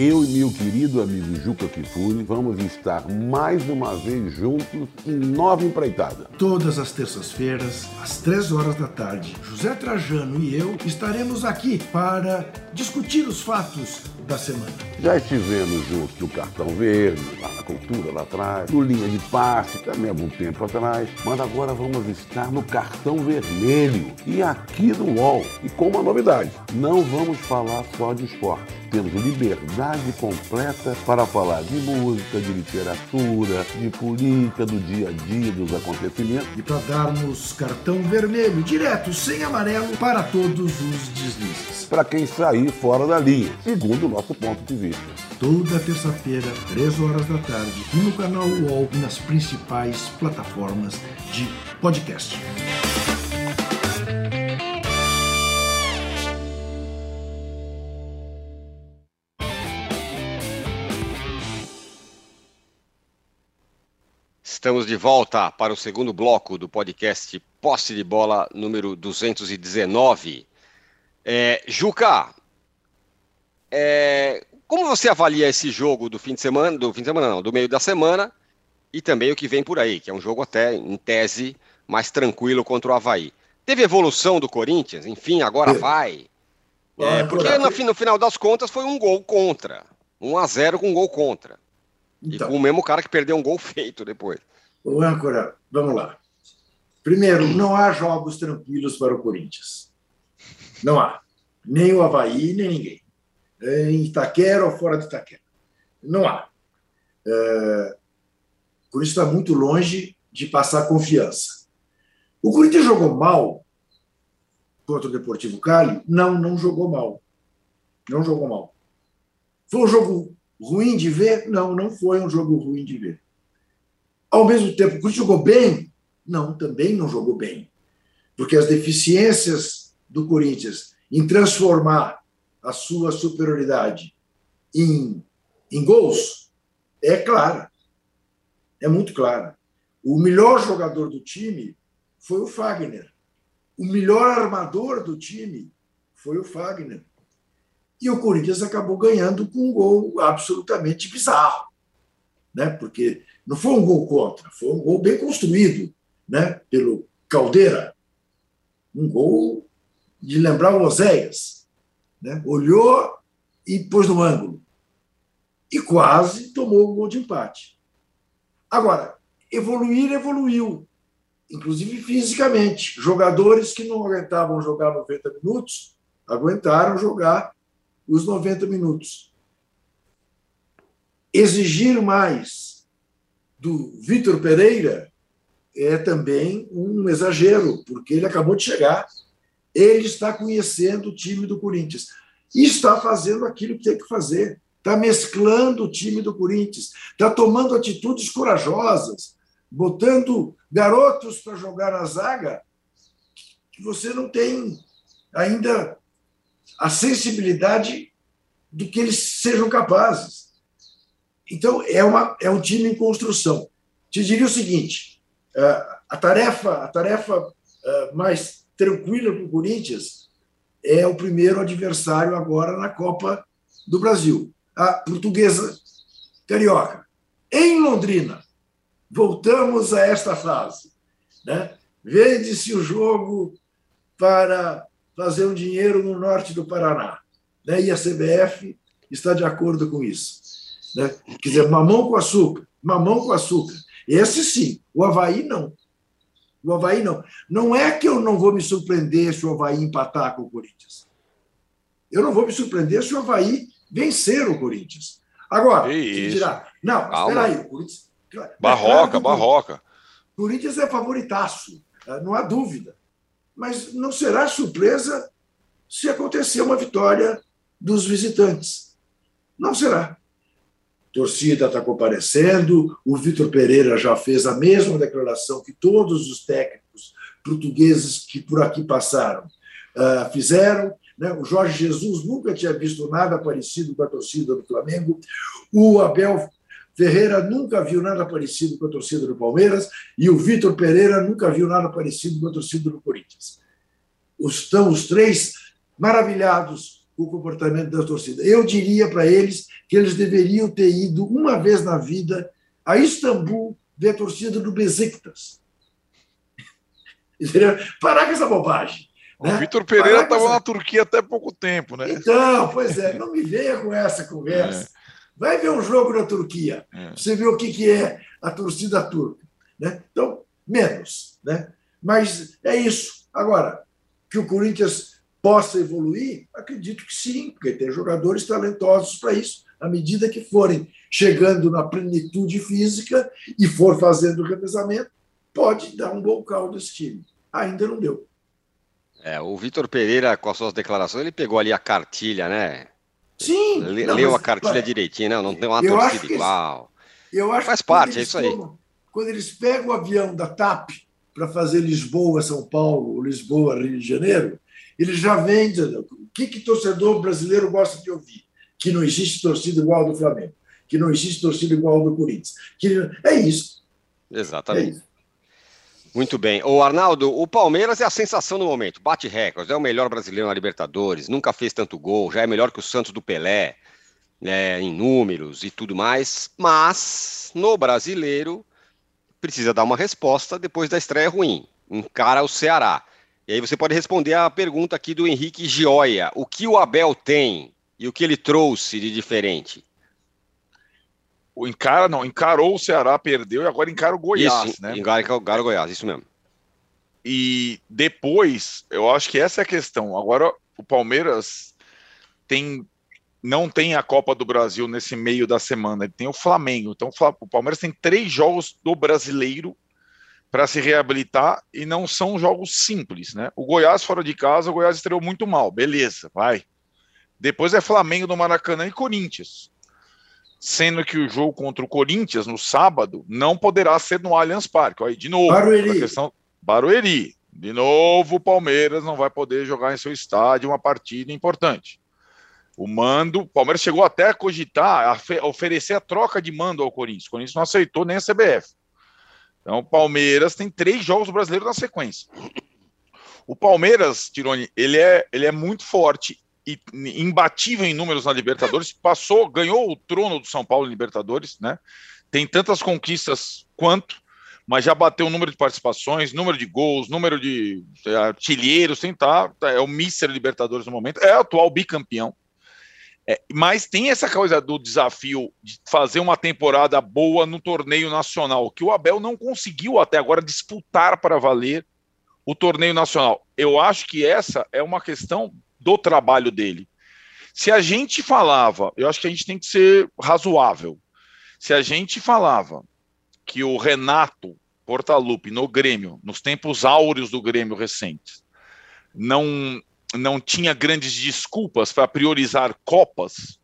Eu e meu querido amigo Juca Kifuri vamos estar mais uma vez juntos em Nova Empreitada. Todas as terças-feiras, às três horas da tarde, José Trajano e eu estaremos aqui para discutir os fatos da semana. Já estivemos juntos no Cartão Verde, lá na Cultura, lá atrás, no Linha de Passe, também há algum tempo atrás, mas agora vamos estar no Cartão Vermelho e aqui no UOL. E com uma novidade, não vamos falar só de esporte. Temos liberdade completa para falar de música, de literatura, de política, do dia a dia, dos acontecimentos. E para darmos cartão vermelho, direto, sem amarelo, para todos os deslizes. Para quem sair fora da linha, segundo o nosso ponto de vista. Toda terça-feira, três horas da tarde, e no canal UOL e nas principais plataformas de podcast. Estamos de volta para o segundo bloco do podcast Posse de Bola número 219. É, Juca, é, como você avalia esse jogo do fim de semana, do fim de semana não, do meio da semana e também o que vem por aí, que é um jogo até em tese mais tranquilo contra o Havaí. Teve evolução do Corinthians? Enfim, agora vai. É, porque no, no final das contas foi um gol contra. 1 a 0 com um gol contra. E Então, com o mesmo cara que perdeu um gol *laughs* feito depois. o âncora, vamos lá. Primeiro, não há jogos tranquilos para o Corinthians. Não há. Nem o Havaí, nem ninguém. Em Itaquera ou fora de Itaquera. Não há. É, O Corinthians está muito longe de passar confiança. O Corinthians jogou mal contra o Deportivo Cali? Não, não jogou mal. Não jogou mal. Foi um jogo ruim de ver? Não, não foi um jogo ruim de ver. Ao mesmo tempo, o Corinthians jogou bem? Não, também não jogou bem. Porque as deficiências do Corinthians em transformar a sua superioridade em, em gols é clara. É muito clara. O melhor jogador do time foi o Fagner. O melhor armador do time foi o Fagner. E o Corinthians acabou ganhando com um gol absolutamente bizarro. Né? Porque não foi um gol contra, foi um gol bem construído né? pelo Caldeira. Um gol de lembrar o Oséias. Né? Olhou e pôs no ângulo. E quase tomou o gol de empate. Agora, evoluir, evoluiu, inclusive fisicamente. Jogadores que não aguentavam jogar 90 minutos aguentaram jogar os 90 minutos. Exigir mais do Vitor Pereira é também um exagero, porque ele acabou de chegar, ele está conhecendo o time do Corinthians e está fazendo aquilo que tem que fazer. Está mesclando o time do Corinthians, está tomando atitudes corajosas, botando garotos para jogar na zaga que você não tem ainda a sensibilidade do que eles sejam capazes. Então, é, uma, é um time em construção. Te diria o seguinte: eh, a tarefa, a tarefa eh, mais tranquila para o Corinthians é o primeiro adversário agora na Copa do Brasil, a portuguesa carioca. Em Londrina, voltamos a esta fase. Né? Vende-se o jogo para fazer um dinheiro no norte do Paraná. Né? E a CBF está de acordo com isso. Né? Quer dizer, mamão com açúcar, mamão com açúcar. Esse sim, o Havaí não. O Havaí não. Não é que eu não vou me surpreender se o Havaí empatar com o Corinthians. Eu não vou me surpreender se o Havaí vencer o Corinthians. Agora, dirá, não, espera aí, o Corinthians. Barroca, é claro barroca. O Corinthians é favoritaço, eh, não há dúvida. Mas não será surpresa se acontecer uma vitória dos visitantes. Não será. Torcida está comparecendo, o Vitor Pereira já fez a mesma declaração que todos os técnicos portugueses que por aqui passaram uh, fizeram. Né? O Jorge Jesus nunca tinha visto nada parecido com a torcida do Flamengo. O Abel Ferreira nunca viu nada parecido com a torcida do Palmeiras e o Vitor Pereira nunca viu nada parecido com a torcida do Corinthians. Estão os três maravilhados o comportamento da torcida. Eu diria para eles que eles deveriam ter ido uma vez na vida a Istambul ver a torcida do Besiktas. *laughs* Parar com essa bobagem. Né? O Vitor Pereira estava essa... na Turquia até pouco tempo, né? Então, pois é, não me venha com essa conversa. É. Vai ver um jogo na Turquia, é. você vê o que, que é a torcida turca. Né? Então, menos. Né? Mas é isso. Agora, que o Corinthians possa evoluir? Acredito que sim, porque tem jogadores talentosos para isso. À medida que forem chegando na plenitude física e for fazendo o revezamento, pode dar um bom caldo esse time. Ainda não deu. É, o Vitor Pereira, com as suas declarações, ele pegou ali a cartilha, né? Sim. Le, não, leu mas, a cartilha direitinho, não, não tem uma torcida igual. eu acho Faz parte, é isso aí. quando eles pegam o avião da TAP para fazer Lisboa, São Paulo, Lisboa, Rio de Janeiro, ele já vem dizendo o que, que torcedor brasileiro gosta de ouvir? Que não existe torcida igual ao do Flamengo, que não existe torcida igual ao do Corinthians. Que... É isso. Exatamente. É isso. Muito bem. O Arnaldo, o Palmeiras é a sensação do momento. Bate recordes, é o melhor brasileiro na Libertadores, nunca fez tanto gol, já é melhor que o Santos do Pelé, né, em números e tudo mais. Mas no brasileiro precisa dar uma resposta depois da estreia ruim. Encara o Ceará. E aí você pode responder a pergunta aqui do Henrique Gioia. O que o Abel tem e o que ele trouxe de diferente? O encara, não, encarou o Ceará, perdeu e agora encara o Goiás, isso, né? Encara, encara o Goiás, isso mesmo. E depois, eu acho que essa é a questão. Agora, o Palmeiras tem não tem a Copa do Brasil nesse meio da semana, ele tem o Flamengo. Então, o Palmeiras tem três jogos do brasileiro para se reabilitar e não são jogos simples, né? O Goiás fora de casa, o Goiás estreou muito mal, beleza, vai. Depois é Flamengo no Maracanã e Corinthians. Sendo que o jogo contra o Corinthians no sábado não poderá ser no Allianz Parque. Aí, de novo, Barueri. questão Barueri. De novo, o Palmeiras não vai poder jogar em seu estádio uma partida importante. O mando, o Palmeiras chegou até a cogitar, a oferecer a troca de mando ao Corinthians. O Corinthians não aceitou nem a CBF. Então, o Palmeiras tem três jogos brasileiros na sequência. O Palmeiras, Tironi, ele é, ele é muito forte e imbatível em números na Libertadores. Passou, ganhou o trono do São Paulo em Libertadores, né? Tem tantas conquistas quanto, mas já bateu o número de participações, número de gols, número de é, artilheiros, tem tá, é o Mister Libertadores no momento, é o atual bicampeão. É, mas tem essa coisa do desafio de fazer uma temporada boa no torneio nacional, que o Abel não conseguiu até agora disputar para valer o torneio nacional. Eu acho que essa é uma questão do trabalho dele. Se a gente falava, eu acho que a gente tem que ser razoável. Se a gente falava que o Renato Portaluppi no Grêmio, nos tempos áureos do Grêmio recentes, não não tinha grandes desculpas para priorizar Copas,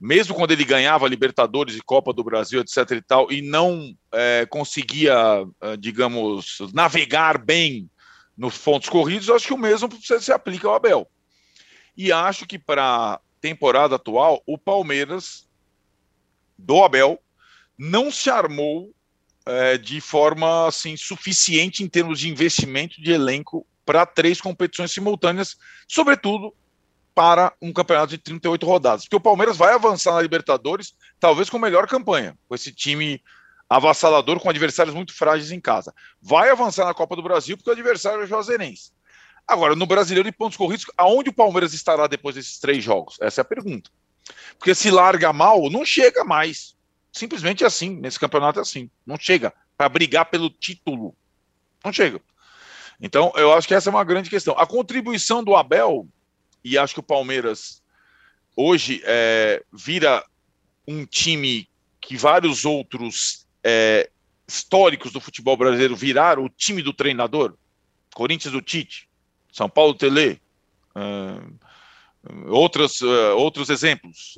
mesmo quando ele ganhava Libertadores e Copa do Brasil, etc. e tal, e não é, conseguia, é, digamos, navegar bem nos pontos corridos, acho que o mesmo se aplica ao Abel. E acho que para a temporada atual, o Palmeiras do Abel não se armou é, de forma assim suficiente em termos de investimento de elenco para três competições simultâneas, sobretudo para um campeonato de 38 rodadas. Porque o Palmeiras vai avançar na Libertadores, talvez com melhor campanha, com esse time avassalador, com adversários muito frágeis em casa. Vai avançar na Copa do Brasil, porque o adversário é o Juazeirense. Agora, no Brasileiro de pontos corridos, aonde o Palmeiras estará depois desses três jogos? Essa é a pergunta. Porque se larga mal, não chega mais. Simplesmente assim, nesse campeonato é assim. Não chega para brigar pelo título. Não chega. Então, eu acho que essa é uma grande questão. A contribuição do Abel, e acho que o Palmeiras hoje é, vira um time que vários outros é, históricos do futebol brasileiro viraram o time do treinador. Corinthians do Tite, São Paulo Tele, uh, outros, uh, outros exemplos.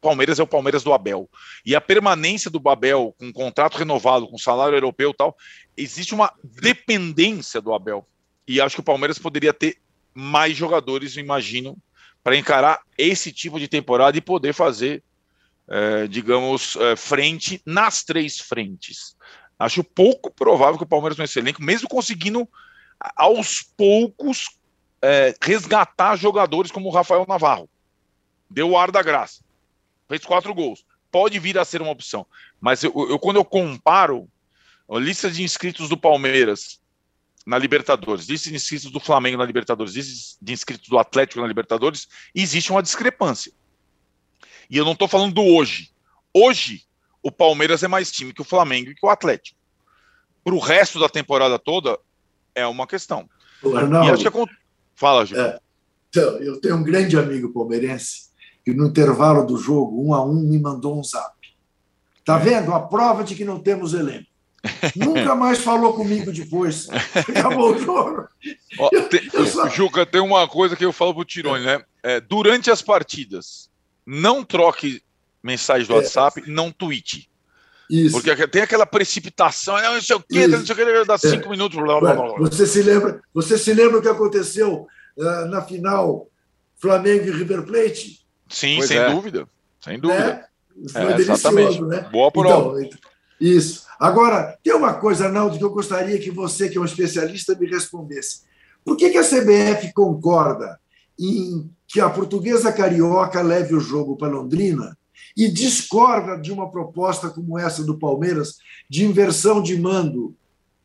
Palmeiras é o Palmeiras do Abel. E a permanência do Abel com um contrato renovado, com salário europeu e tal, existe uma dependência do Abel. E acho que o Palmeiras poderia ter mais jogadores, imagino, para encarar esse tipo de temporada e poder fazer, é, digamos, é, frente nas três frentes. Acho pouco provável que o Palmeiras nesse elenco, mesmo conseguindo aos poucos é, resgatar jogadores como o Rafael Navarro. Deu o ar da graça fez quatro gols. Pode vir a ser uma opção. Mas eu, eu quando eu comparo a lista de inscritos do Palmeiras na Libertadores, lista de inscritos do Flamengo na Libertadores, lista de inscritos do Atlético na Libertadores, existe uma discrepância. E eu não estou falando do hoje. Hoje, o Palmeiras é mais time que o Flamengo e que o Atlético. Para o resto da temporada toda, é uma questão. Arnaldo, e acho que é... Fala, Gil. É, então, eu tenho um grande amigo palmeirense que no intervalo do jogo, um a um, me mandou um zap. Tá é. vendo? A prova de que não temos elenco. *laughs* Nunca mais falou comigo depois. Acabou o *laughs* jogo. Ó, tem, só... Juca, tem uma coisa que eu falo pro Tirone, né? É, durante as partidas, não troque mensagem do é. WhatsApp, não tweete. Isso. Porque tem aquela precipitação, não sei o quê, não sei o quê, dá cinco é. minutos. Blá, blá, blá, Você se lembra? Você se lembra o que aconteceu uh, na final Flamengo e River Plate? Sim, pois sem é. dúvida. Sem dúvida. Né? Foi é, delicioso, né? Boa prova. Então, isso. Agora, tem uma coisa, Arnaldo, que eu gostaria que você, que é um especialista, me respondesse. Por que, que a CBF concorda em que a portuguesa carioca leve o jogo para Londrina e discorda de uma proposta como essa do Palmeiras de inversão de mando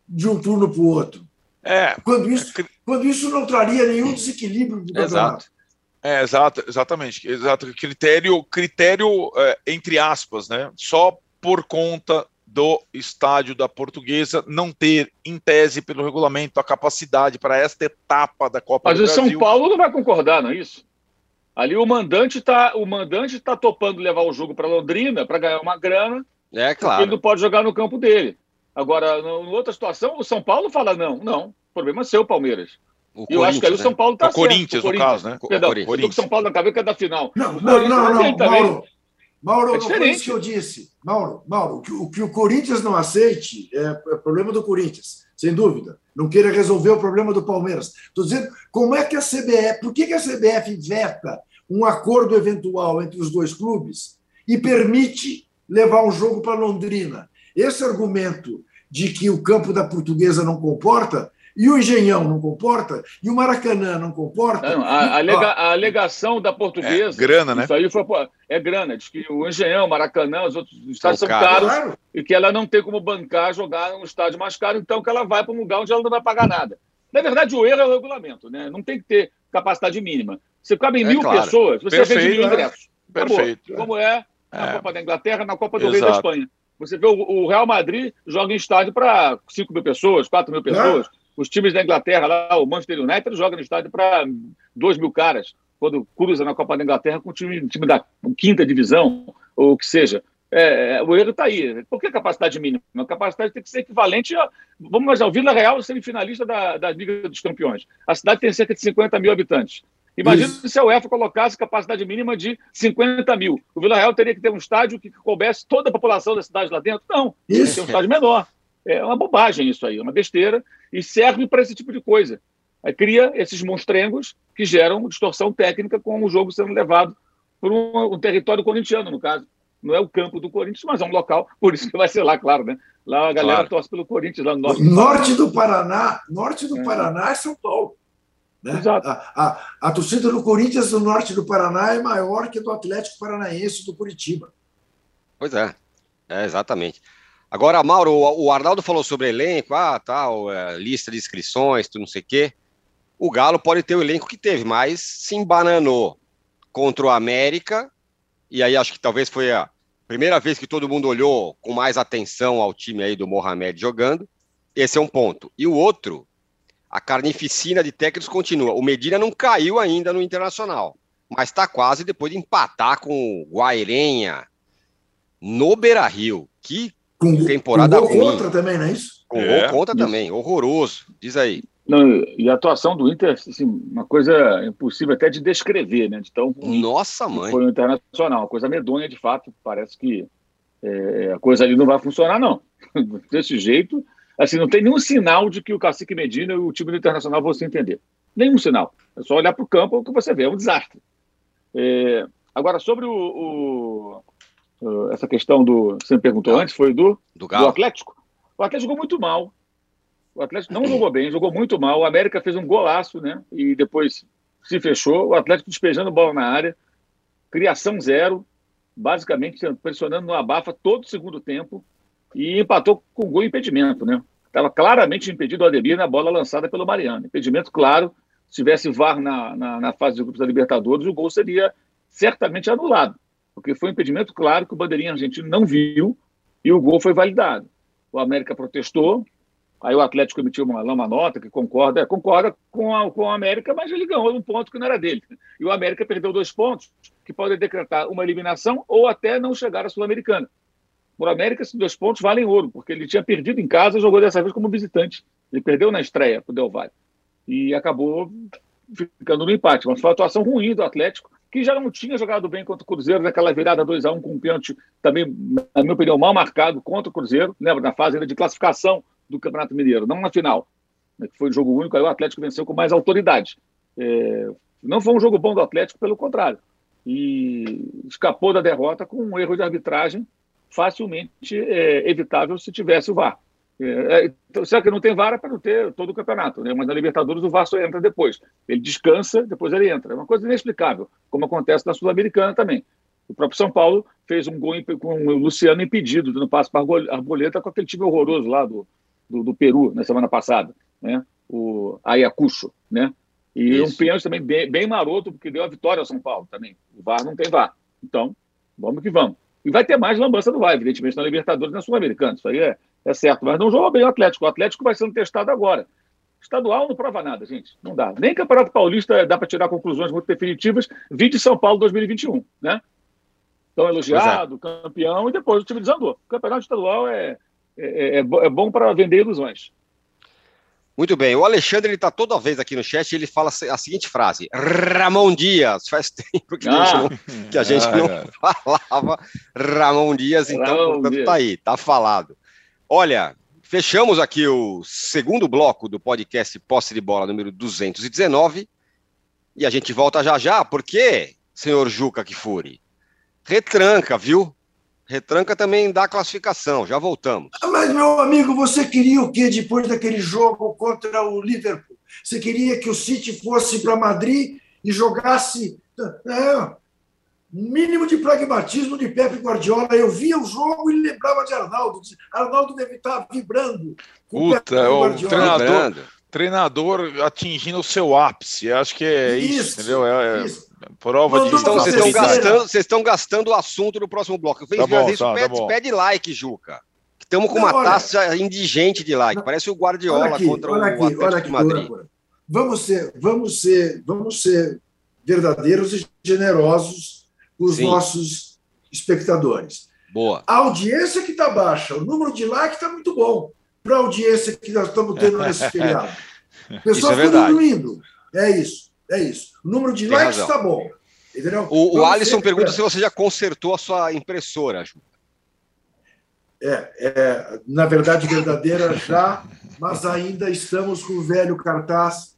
de um turno para o outro? É, quando, isso, quando isso não traria nenhum desequilíbrio do campeonato. Exato. É, exato, exatamente. Exato. Critério, critério é, entre aspas, né? Só por conta do estádio da Portuguesa não ter, em tese, pelo regulamento, a capacidade para esta etapa da Copa Mas do o São Paulo não vai concordar, não é isso? Ali o mandante está o mandante tá topando levar o jogo para Londrina para ganhar uma grana. É claro. Ele não pode jogar no campo dele. Agora, em outra situação, o São Paulo fala não, não. O problema é seu, Palmeiras. O eu acho que aí o São Paulo está certo. Corinthians, no caso, né? Perdão, o Corinthians. o São Paulo na cabeça que é da final. Não, não, não, não, Mauro. Mauro, é não foi isso que eu disse. Mauro, Mauro, o que o, que o Corinthians não aceite é, é problema do Corinthians, sem dúvida. Não queira resolver o problema do Palmeiras. Estou dizendo, como é que a CBF, por que, que a CBF veta um acordo eventual entre os dois clubes e permite levar um jogo para Londrina? Esse argumento de que o campo da portuguesa não comporta e o Engenhão não comporta? E o Maracanã não comporta? Não, a, alega, a, alegação da portuguesa. É, grana, né? Isso aí foi, é grana. Diz que o Engenhão, o Maracanã, os outros estados são caros claro. e que ela não tem como bancar jogar um estádio mais caro, então que ela vai para um lugar onde ela não vai pagar nada. Na verdade, o erro é o regulamento, né? Não tem que ter capacidade mínima. Você cabe em é, mil claro. pessoas, você Perfeito, vende mil ingressos. Perfeito. Como é na é. Copa da Inglaterra, na Copa do Exato. Rei da Espanha. Você vê o, o Real Madrid joga em estádio para 5 mil pessoas, 4 mil pessoas. Os times da Inglaterra, lá, o Manchester United, joga no estádio para 2 mil caras, quando cruza na Copa da Inglaterra com o time, time da quinta divisão, ou o que seja. É, é o erro está aí. Por que capacidade mínima? A capacidade tem que ser equivalente a. Vamos imaginar, o Vila Real semifinalista da, da Liga dos Campeões. A cidade tem cerca de 50 mil habitantes. Imagina Isso. se a UEFA colocasse capacidade mínima de 50 mil. O Vila Real teria que ter um estádio que coubesse toda a população da cidade lá dentro? Não. Isso. Tem um estádio menor. É uma bobagem isso aí, é uma besteira e serve para esse tipo de coisa. Aí cria esses monstrengos que geram distorção técnica com o jogo sendo levado por um, um, território corintiano, no caso. Não é o campo do Corinthians, mas é um local, por isso que vai ser lá, claro, né? Lá a galera claro. torce pelo Corinthians, lá no norte. Norte do Paraná, norte do é. Paraná é São Paulo. Né? Exato. A, a, a torcida do Corinthians do norte do Paraná é maior que do Atlético Paranaense do Curitiba. Pois é, é exatamente. Agora, Mauro, o Arnaldo falou sobre elenco, ah, tal, é, lista de inscrições, tudo não sei o quê. o Galo pode ter o elenco que teve, mas se embananou contra o América, e aí acho que talvez foi a primeira vez que todo mundo olhou com mais atenção ao time aí do Mohamed jogando. Esse é um ponto. E o outro, a carnificina de técnicos continua. O Medina não caiu ainda no Internacional, mas está quase depois de empatar com o Guairenha no Beira-Rio. Que com, temporada com gol ruim. contra também, não é isso? Com é. gol contra também, horroroso. Diz aí. Não, e a atuação do Inter, assim, uma coisa impossível até de descrever, né? De tão Nossa, mãe. Foi o Internacional, uma coisa medonha de fato. Parece que é, a coisa ali não vai funcionar, não. *laughs* Desse jeito, assim, não tem nenhum sinal de que o Cacique Medina e o time do Internacional vão se entender. Nenhum sinal. É só olhar para o campo que você vê, é um desastre. É, agora, sobre o, o, essa questão do. Você me perguntou antes, foi do, do, do Atlético. O Atlético jogou muito mal. O Atlético não jogou bem, jogou muito mal. O América fez um golaço, né? E depois se fechou. O Atlético despejando bola na área, criação zero, basicamente pressionando no abafa todo o segundo tempo e empatou com gol e impedimento, né? Estava claramente impedido o Ademir na bola lançada pelo Mariano. Impedimento, claro, se tivesse VAR na, na, na fase de grupos da Libertadores, o gol seria certamente anulado, porque foi um impedimento claro que o bandeirinha argentino não viu e o gol foi validado. O América protestou, Aí o Atlético emitiu uma, uma nota que concorda, é, concorda com a, com a América, mas ele ganhou um ponto que não era dele. E o América perdeu dois pontos que podem decretar uma eliminação ou até não chegar à Sul-Americana. Por América, esses dois pontos valem ouro, porque ele tinha perdido em casa e jogou dessa vez como visitante. Ele perdeu na estreia para o Del Valle. E acabou ficando no empate. Mas foi uma atuação ruim do Atlético, que já não tinha jogado bem contra o Cruzeiro, naquela virada 2 a 1 com um pênalti também, na minha opinião, mal marcado contra o Cruzeiro. Lembra, na fase de classificação do Campeonato Mineiro, não na final, né, que foi um jogo único, aí o Atlético venceu com mais autoridade. É, não foi um jogo bom do Atlético, pelo contrário. E escapou da derrota com um erro de arbitragem facilmente é, evitável se tivesse o VAR. É, é então, será que não tem VAR é para não ter todo o campeonato, né? mas na Libertadores o VAR só entra depois. Ele descansa, depois ele entra. É uma coisa inexplicável, como acontece na Sul-Americana também. O próprio São Paulo fez um gol com o Luciano impedido no passo para a Arboleta com aquele time horroroso lá do, do, do, Peru na semana passada, né? o Ayacucho. Né? E Isso. um pênalti também bem, bem, maroto, porque deu a vitória ao São Paulo também. O VAR não tem VAR. Então, vamos que vamos. E vai ter mais lambança do VAR, evidentemente, na Libertadores e na Sul-Americana. Isso aí é, é certo. Mas não jogou bem o Atlético. O Atlético vai sendo testado agora. Estadual não prova nada, gente. Não dá. Nem Campeonato Paulista dá para tirar conclusões muito definitivas. Vi de São Paulo 2021, né? Tão elogiado, é. campeão, e depois o time desandou. O campeonato estadual é, é, é, é bom para vender ilusões. Muito bem, o Alexandre ele está toda vez aqui no chat ele fala a seguinte frase: Ramon Dias. Faz tempo que, ah, a gente não, que a gente ah, não falava Ramon Dias, então Ramon portanto Dias. tá aí, tá falado. Olha, fechamos aqui o segundo bloco do podcast Posse de Bola número 219 e a gente volta já já, porque, senhor Juca Kifuri, retranca, viu? Retranca também dá classificação, já voltamos. Ah, mas, meu amigo, você queria o quê depois daquele jogo contra o Liverpool? Você queria que o City fosse para Madrid e jogasse. É, mínimo de pragmatismo de Pepe Guardiola. Eu via o jogo e lembrava de Arnaldo. Arnaldo deve estar vibrando. Puta, o treinador, treinador atingindo o seu ápice. Acho que é isso, isso entendeu? É, é isso. Prova de então, vocês estão gastando, vocês estão gastando o assunto do próximo bloco. Vem tá bom, isso, tá, pede, tá pede, like, Juca. Estamos com Não, uma olha, taxa indigente de like. Parece o Guardiola aqui, contra o aqui, Atlético aqui, Madrid. Vamos ser, vamos ser, vamos ser verdadeiros e generosos os Sim. nossos espectadores. Boa. A audiência que está baixa, o número de like está muito bom para a audiência que nós estamos tendo nesse *laughs* feriado. Pessoas é estão dormindo. É isso. É isso. O número de Tem likes está bom. Entendeu? O, o Alisson pergunta se você já consertou a sua impressora, Ju. É, é, na verdade, verdadeira já, mas ainda estamos com o velho cartaz,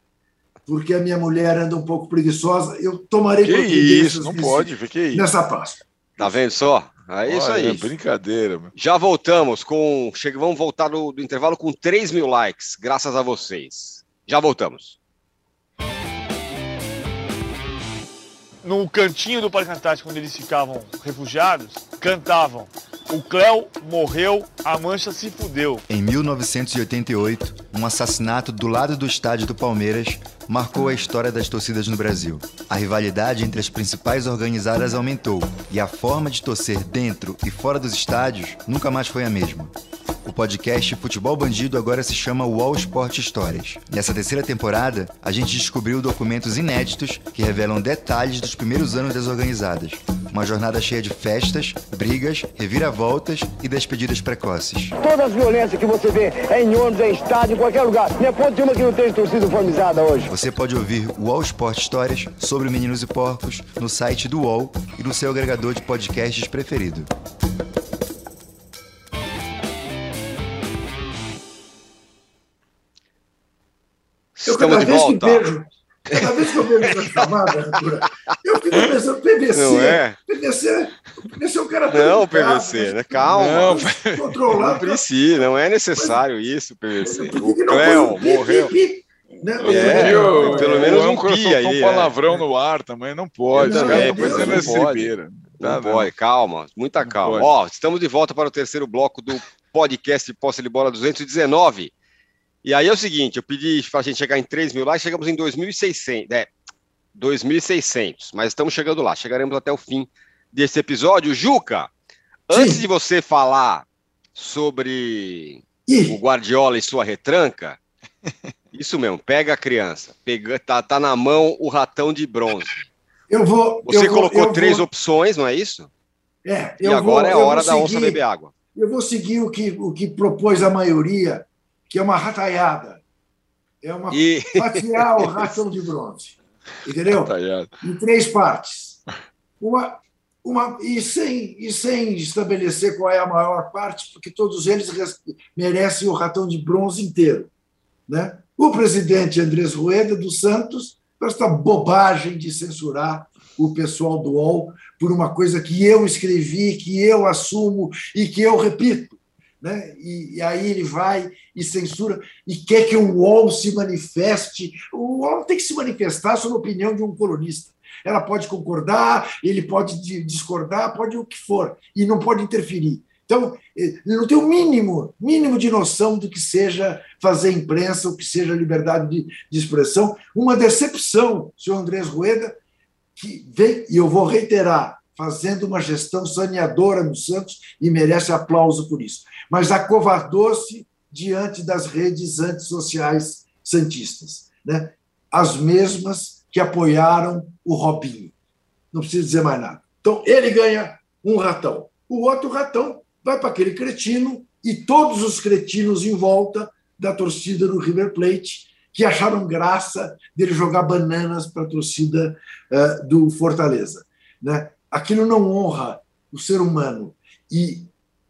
porque a minha mulher anda um pouco preguiçosa. Eu tomarei que isso, não pode, que isso. nessa Páscoa. Tá vendo só? É isso aí. É brincadeira. Mano. Já voltamos com. Chega, vamos voltar do, do intervalo com 3 mil likes, graças a vocês. Já voltamos. no cantinho do Parque Antártico, onde eles ficavam refugiados, cantavam o Cléo morreu, a mancha se fudeu. Em 1988, um assassinato do lado do estádio do Palmeiras marcou a história das torcidas no Brasil. A rivalidade entre as principais organizadas aumentou e a forma de torcer dentro e fora dos estádios nunca mais foi a mesma. O podcast Futebol Bandido agora se chama Wall Sport Histórias. Nessa terceira temporada, a gente descobriu documentos inéditos que revelam detalhes dos primeiros anos das organizadas. Uma jornada cheia de festas, brigas, reviravoltas e despedidas precoces. Todas as violências que você vê é em ônibus, é em estádio, em qualquer lugar. Não é ponto de uma que não tem torcida uniformizada hoje. Você pode ouvir o Wall Sport Histórias sobre Meninos e Porcos no site do UOL e no seu agregador de podcasts preferido. Eu cada vez que vejo, cada vez que eu vejo essa chamada, eu fico pensando, PVC, Não é? PVC, PVC é um cara Não, PVC, né? Calma. Não, Não controlado. precisa, não é necessário isso, PVC. O não Cléo morreu. pi, pi, né? É, pelo menos é um um coração pi aí, um é. palavrão no ar também, não pode. Não, é, estão fazendo não essa pode. ribeira. Não Tá, pode, calma, muita Não calma. pode. Ó, estamos de volta para o terceiro bloco do podcast Posse de Bola 219. E aí é o seguinte, eu pedi para a gente chegar em 3 mil likes, chegamos em 2.600, é, 2.600, mas estamos chegando lá, chegaremos até o fim desse episódio. Juca, antes Sim. de você falar sobre o Ih, Guardiola e sua retranca, isso mesmo, pega a criança, pega, tá, tá na mão o ratão de bronze. eu vou. Você eu vou- colocou eu três vou, opções, não é isso? é, E eu agora vou- é vou hora da onça beber água. Eu vou seguir o que, o que propôs a maioria, que é uma rataiada. É uma E *laughs* fatiar o ratão de bronze. Entendeu? Ligado? Em três partes. Uma, uma, e, sem, e sem estabelecer qual é a maior parte, porque todos eles merecem o ratão de bronze inteiro. Né? O presidente Andrés Rueda dos Santos, com esta bobagem de censurar o pessoal do UOL por uma coisa que eu escrevi, que eu assumo e que eu repito. Né? E, e aí ele vai e censura e quer que o UOL se manifeste. O UOL tem que se manifestar sobre a opinião de um colunista. Ela pode concordar, ele pode di- discordar, pode o que for, e não pode interferir. Então, ele não tem o mínimo, mínimo de noção do que seja fazer imprensa, o que seja liberdade de, de expressão. Uma decepção, senhor Andrés Rueda, que vem, e eu vou reiterar, fazendo uma gestão saneadora no Santos e merece aplauso por isso. Mas acovardou-se diante das redes antissociais santistas, né? as mesmas que apoiaram o Robinho. Não preciso dizer mais nada. Então, ele ganha um ratão. O outro ratão vai para aquele cretino e todos os cretinos em volta da torcida do River Plate, que acharam graça dele jogar bananas para a torcida eh, do Fortaleza. Né? Aquilo não honra o ser humano. E,